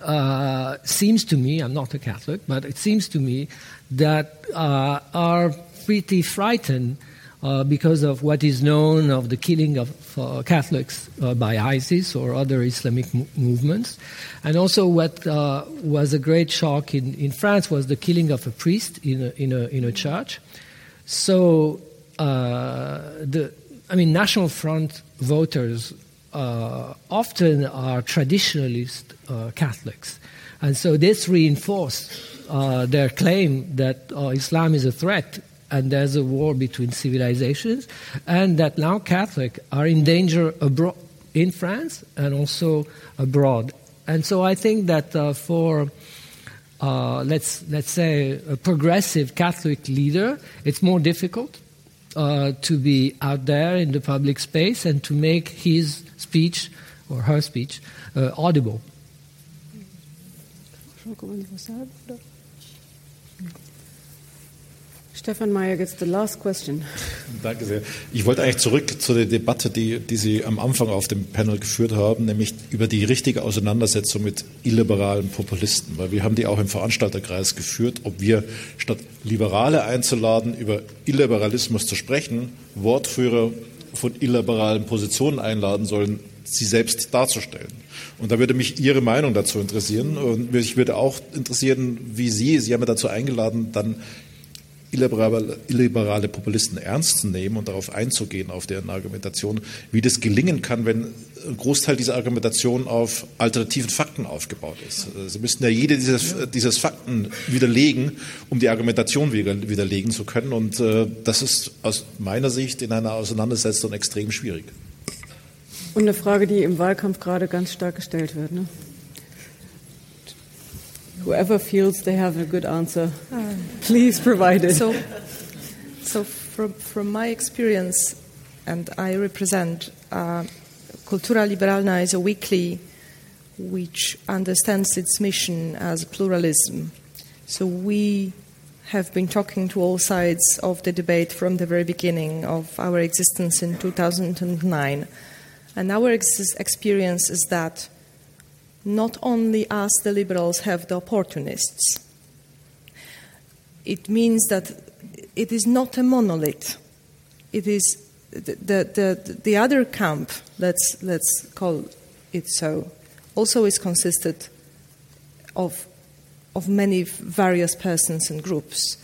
Speaker 3: uh, seems to me, I'm not a Catholic, but it seems to me that uh, are pretty frightened uh, because of what is known of the killing of Catholics by ISIS or other Islamic movements. And also, what was a great shock in, in France was the killing of a priest in a, in a, in a church. So uh, the, I mean, National Front voters uh, often are traditionalist uh, Catholics, and so this reinforced uh, their claim that uh, Islam is a threat and there's a war between civilizations, and that now Catholics are in danger abroad in France and also abroad. And so I think that uh, for uh, let's let's say a progressive Catholic leader, it's more difficult uh, to be out there in the public space and to make his speech or her speech uh, audible.
Speaker 2: Stefan Meyer gets the last question.
Speaker 11: Danke sehr. Ich wollte eigentlich zurück zu der Debatte, die, die Sie am Anfang auf dem Panel geführt haben, nämlich über die richtige Auseinandersetzung mit illiberalen Populisten. Weil wir haben die auch im Veranstalterkreis geführt, ob wir statt Liberale einzuladen, über Illiberalismus zu sprechen, Wortführer von illiberalen Positionen einladen sollen, sie selbst darzustellen. Und da würde mich Ihre Meinung dazu interessieren. Und mich würde auch interessieren, wie Sie, Sie haben ja dazu eingeladen, dann illiberale, Populisten ernst zu nehmen und darauf einzugehen, auf deren Argumentation, wie das gelingen kann, wenn ein Großteil dieser Argumentation auf alternativen Fakten aufgebaut ist. Sie müssten ja jede dieses, dieses Fakten widerlegen, um die Argumentation widerlegen zu können. Und äh, das ist aus meiner Sicht in einer Auseinandersetzung extrem schwierig.
Speaker 2: Und eine Frage, die im Wahlkampf gerade ganz stark gestellt wird. Ne? Whoever feels they have a good answer, please provide it.
Speaker 5: So, so from, from my experience, and I represent uh, Kultura Liberalna is a weekly which understands its mission as pluralism. So we have been talking to all sides of the debate from the very beginning of our existence in 2009. And our ex- experience is that not only us, the liberals, have the opportunists. It means that it is not a monolith. It is the, the, the, the other camp, let's, let's call it so, also is consisted of, of many various persons and groups.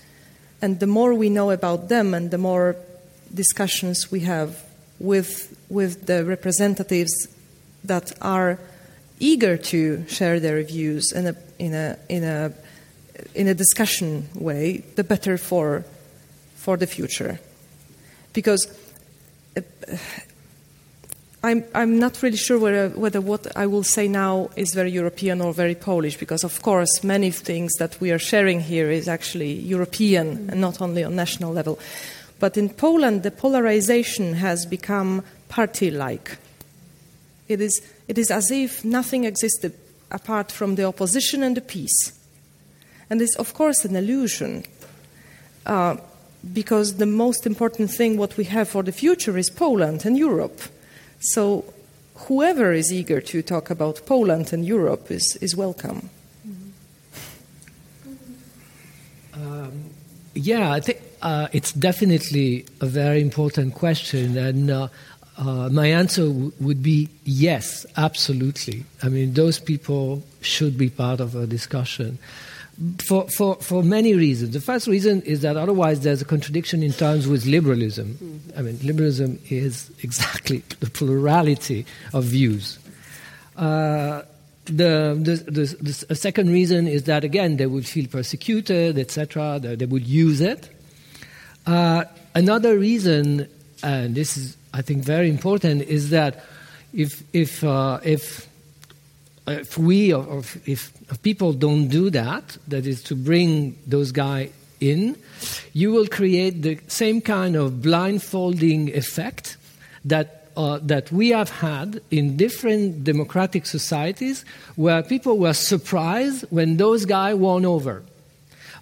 Speaker 5: And the more we know about them and the more discussions we have with, with the representatives that are eager to share their views in a, in a, in a, in a discussion way, the better for, for the future. Because uh, I'm, I'm not really sure whether, whether what I will say now is very European or very Polish, because of course many things that we are sharing here is actually European and not only on national level. But in Poland, the polarization has become party like. It is, it is as if nothing existed apart from the opposition and the PiS. And it's, of course, an illusion. Uh, because the most important thing what we have for the future is Poland and Europe. So whoever is eager to talk about Poland and Europe is, is welcome.
Speaker 3: Um, yeah, I think uh, it's definitely a very important question, and uh, uh, my answer w- would be yes, absolutely. I mean, those people should be part of a discussion for, for, for many reasons. The first reason is that otherwise there's a contradiction in terms with liberalism. Mm-hmm. I mean, liberalism is <laughs> exactly the plurality of views. Uh, the, the, the, the, second reason is that, again, they would feel persecuted, etc., they, they would use it. Uh, another reason, and this is, I think, very important, is that if, if, uh, if if we or if, if people don't do that, that is to bring those guys in, you will create the same kind of blindfolding effect that uh, that we have had in different democratic societies where people were surprised when those guys won over.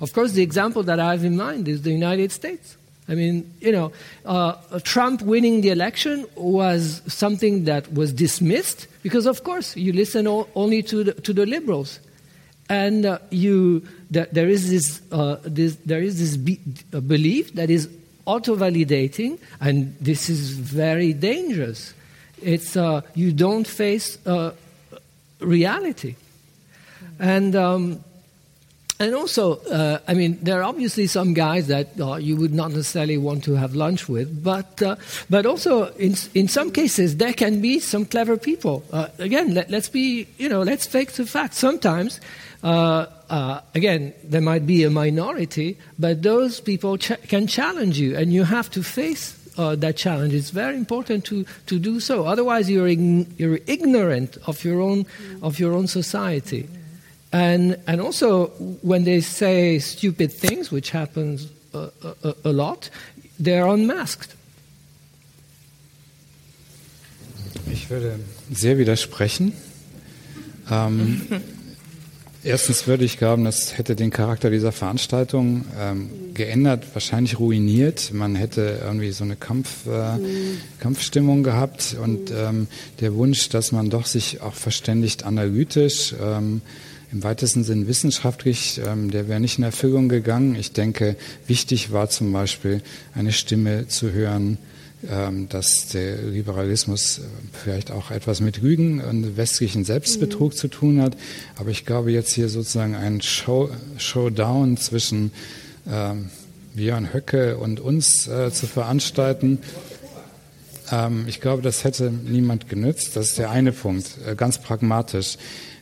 Speaker 3: Of course, the example that I have in mind is the United States. I mean, you know, uh, Trump winning the election was something that was dismissed because, of course, you listen only to the, to the liberals, and uh, you th- there is this, uh, this there is this be- belief that is auto-validating, and this is very dangerous. It's uh, you don't face uh, reality, and. Um, and also, uh, I mean, there are obviously some guys that uh, you would not necessarily want to have lunch with, but uh, but also in in some cases there can be some clever people. Uh, again, let, us be you know let's face the fact. Sometimes, uh, uh, again, there might be a minority, but those people ch- can challenge you, and you have to face. that challenge It's very important to, to do so. Otherwise, you're, ign- you're ignorant of your own of your own society And, and also, when they say stupid things, which happens a, a, a lot, they're unmasked.
Speaker 4: Ich würde sehr widersprechen. Ähm, <laughs> erstens würde ich glauben, das hätte den Charakter dieser Veranstaltung ähm, geändert, wahrscheinlich ruiniert. Man hätte irgendwie so eine Kampf, äh, Kampfstimmung gehabt und ähm, der Wunsch, dass man doch sich auch verständigt analytisch, ähm, im weitesten Sinn wissenschaftlich, ähm, der wäre nicht in Erfüllung gegangen. Ich denke, wichtig war zum Beispiel eine Stimme zu hören, ähm, dass der Liberalismus äh, vielleicht auch etwas mit Rügen und westlichen Selbstbetrug mhm. zu tun hat. Aber ich glaube jetzt hier sozusagen ein Show, Showdown zwischen ähm, Björn Höcke und uns äh, zu veranstalten. Ähm, ich glaube, das hätte niemand genützt. Das ist der eine Punkt, äh, ganz pragmatisch.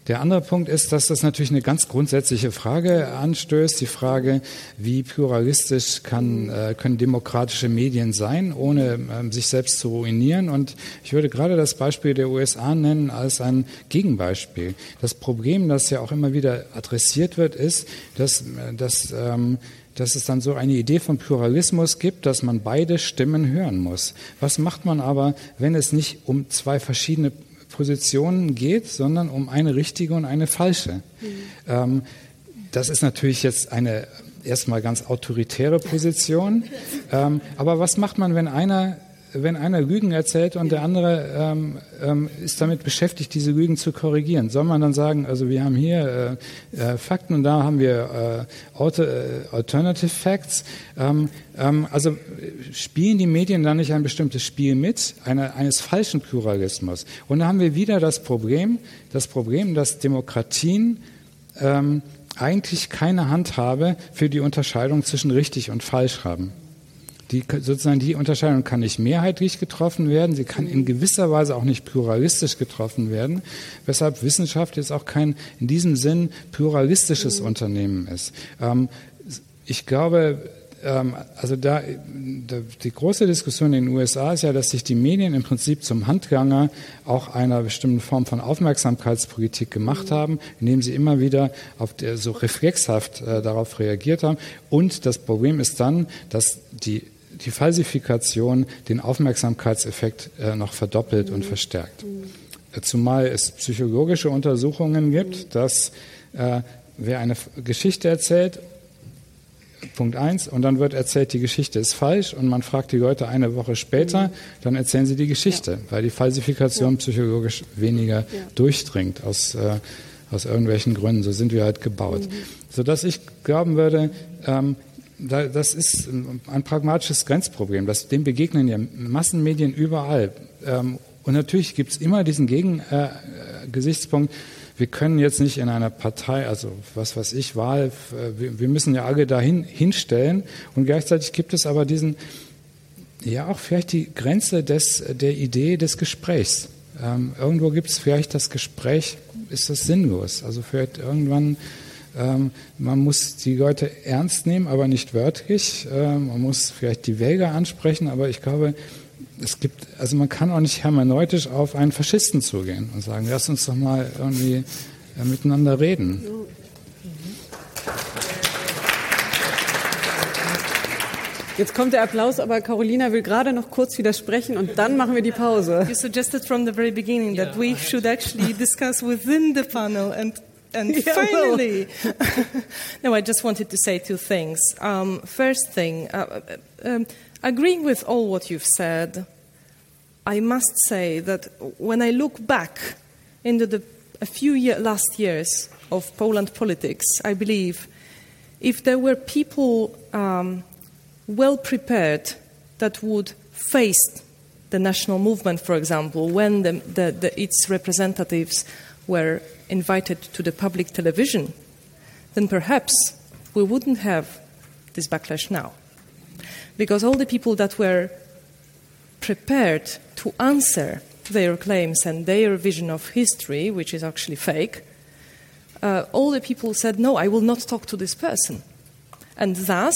Speaker 4: Der andere Punkt ist, dass das natürlich eine ganz grundsätzliche Frage anstößt, die Frage, wie pluralistisch kann, äh, können demokratische Medien sein, ohne äh, sich selbst zu ruinieren. Und ich würde gerade das Beispiel der USA nennen als ein Gegenbeispiel. Das Problem, das ja auch immer wieder adressiert wird, ist, dass, äh, dass ähm, dass es dann so eine Idee von Pluralismus gibt, dass man beide Stimmen hören muss. Was macht man aber, wenn es nicht um zwei verschiedene Positionen geht, sondern um eine richtige und eine falsche. Mhm. Ähm, das ist natürlich jetzt eine erstmal ganz autoritäre Position. <laughs> Ähm, aber was macht man, wenn einer wenn einer Lügen erzählt und der andere ähm, ähm, ist damit beschäftigt, diese Lügen zu korrigieren, soll man dann sagen, also wir haben hier äh, äh, Fakten und da haben wir äh, äh Alternative Facts. Ähm, ähm, also spielen die Medien dann nicht ein bestimmtes Spiel mit, eine, eines falschen Pluralismus? Und da haben wir wieder das Problem, das Problem, dass Demokratien ähm, eigentlich keine Handhabe für die Unterscheidung zwischen richtig und falsch haben. Die, sozusagen die Unterscheidung kann nicht mehrheitlich getroffen werden, sie kann in gewisser Weise auch nicht pluralistisch getroffen werden, weshalb Wissenschaft jetzt auch kein in diesem Sinn pluralistisches Unternehmen ist. Ähm, ich glaube, ähm, also da, die große Diskussion in den USA ist ja, dass sich die Medien im Prinzip zum Handganger auch einer bestimmten Form von Aufmerksamkeitspolitik gemacht haben, indem sie immer wieder auf der, so reflexhaft äh, darauf reagiert haben. Und das Problem ist dann, dass die die Falsifikation den Aufmerksamkeitseffekt äh, noch verdoppelt und verstärkt. Äh, zumal es psychologische Untersuchungen gibt, dass äh, wer eine Geschichte erzählt, Punkt eins, und dann wird erzählt, die Geschichte ist falsch und man fragt die Leute eine Woche später, dann erzählen sie die Geschichte, ja. weil die Falsifikation ja. psychologisch weniger ja. durchdringt aus, äh, aus irgendwelchen Gründen. So sind wir halt gebaut. Mhm. Sodass ich glauben würde, ähm, das ist ein pragmatisches Grenzproblem. Das, dem begegnen ja Massenmedien überall. Ähm, und natürlich gibt es immer diesen Gegengesichtspunkt, äh, wir können jetzt nicht in einer Partei, also was weiß ich, Wahl, äh, wir müssen ja alle dahin hinstellen. Und gleichzeitig gibt es aber diesen, ja auch vielleicht die Grenze des, der Idee des Gesprächs. Ähm, irgendwo gibt es vielleicht das Gespräch, ist das sinnlos. Also vielleicht irgendwann ähm, man muss die Leute ernst nehmen, aber nicht wörtlich. Ähm, man muss vielleicht die Wäger ansprechen, aber ich glaube, es gibt, also man kann auch nicht hermeneutisch auf einen Faschisten zugehen und sagen, lass uns doch mal irgendwie äh, miteinander reden.
Speaker 2: Jetzt kommt der Applaus, aber Carolina will gerade noch kurz widersprechen und dann machen wir die Pause.
Speaker 5: You suggested from the very beginning that we should actually discuss within the panel and and <laughs> finally, <laughs> <laughs> no, I just wanted to say two things. Um, first thing, uh, uh, um, agreeing with all what you've said, I must say that when I look back into the a few year, last years of Poland politics, I believe if there were people um, well prepared that would face the national movement, for example, when the, the, the, its representatives were invited to the public television, then perhaps we wouldn't have this backlash now. Because all the people that were prepared to answer their claims and their vision of history, which is actually fake, uh, all the people said, No, I will not talk to this person. And thus,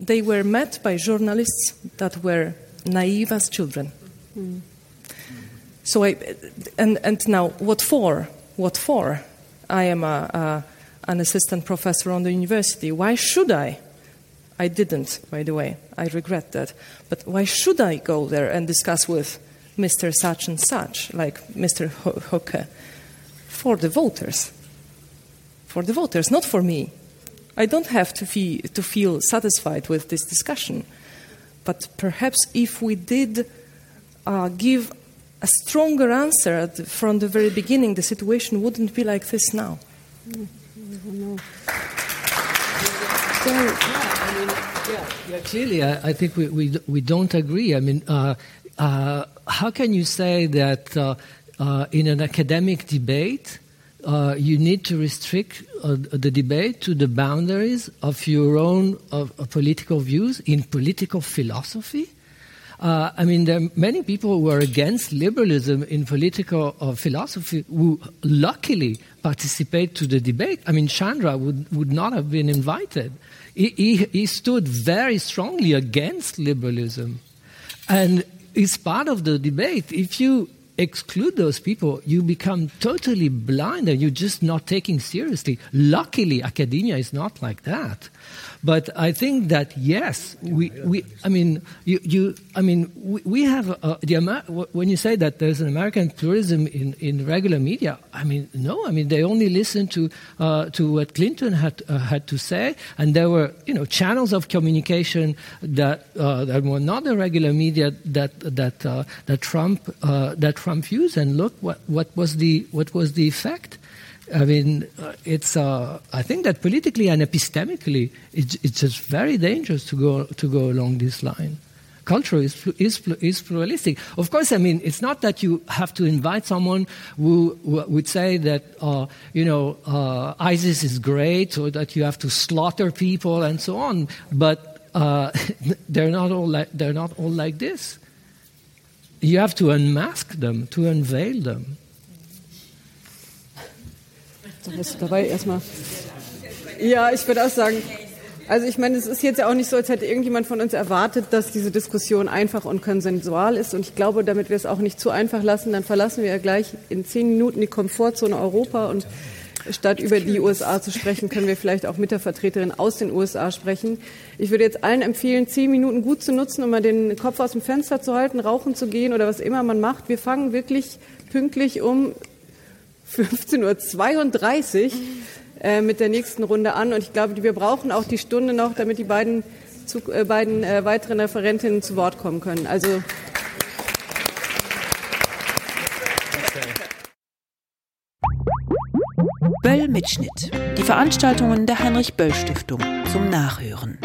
Speaker 5: they were met by journalists that were naive as children. Mm. So I, and, and now, what for? What for? I am a, a, an assistant professor on the university. Why should I? I didn't, by the way. I regret that. But why should I go there and discuss with Mr. Such and Such, like Mr. Hooke? For the voters. For the voters, not for me. I don't have to, fee- to feel satisfied with this discussion. But perhaps if we did uh, give a stronger answer the, from the very beginning, the situation wouldn't be like this now.
Speaker 3: So, yeah, I mean, yeah, yeah clearly, I, I, think we, we, we don't agree. I mean, uh, uh, how can you say that uh, uh in an academic debate, uh, you need to restrict uh, the debate to the boundaries of your own political views in political philosophy? Uh, I mean, there are many people who are against liberalism in political uh, philosophy who luckily participate to the debate. I mean, Chandra would, would not have been invited. He, he, he stood very strongly against liberalism. And it's part of the debate. If you exclude those people, you become totally blind and you're just not taking seriously. Luckily, academia is not like that. But I think that yes, we, we I mean, you, you I mean, we, we have uh, the Amer- when you say that there's an American pluralism in, in regular media. I mean, no, I mean they only listen to uh, to what Clinton had uh, had to say, and there were you know channels of communication that uh, that were not the regular media that that uh, that Trump uh, that Trump used, and look what what was the what was the effect. I mean, it's. Uh, I think that politically and epistemically, it's, it's just very dangerous to go to go along this line. Culture is, is is pluralistic. Of course, I mean, it's not that you have to invite someone who, who would say that uh, you know uh, ISIS is great, or that you have to slaughter people and so on. But uh, <laughs> they're not all like they're not all like this. You have to unmask them, to unveil them.
Speaker 2: Bist du dabei erstmal. Ja, ich würde auch sagen, also ich meine, es ist jetzt ja auch nicht so, als hätte irgendjemand von uns erwartet, dass diese Diskussion einfach und konsensual ist. Und ich glaube, damit wir es auch nicht zu einfach lassen, dann verlassen wir ja gleich in zehn Minuten die Komfortzone Europa und statt über die USA zu sprechen, können wir vielleicht auch mit der Vertreterin aus den USA sprechen. Ich würde jetzt allen empfehlen, zehn Minuten gut zu nutzen, um mal den Kopf aus dem Fenster zu halten, rauchen zu gehen oder was immer man macht. Wir fangen wirklich pünktlich um 15.32 Uhr äh, mit der nächsten Runde an. Und ich glaube, wir brauchen auch die Stunde noch, damit die beiden, zu, äh, beiden äh, weiteren Referentinnen zu Wort kommen können. Also
Speaker 1: Böll Mitschnitt. Die Veranstaltungen der Heinrich Böll Stiftung zum Nachhören.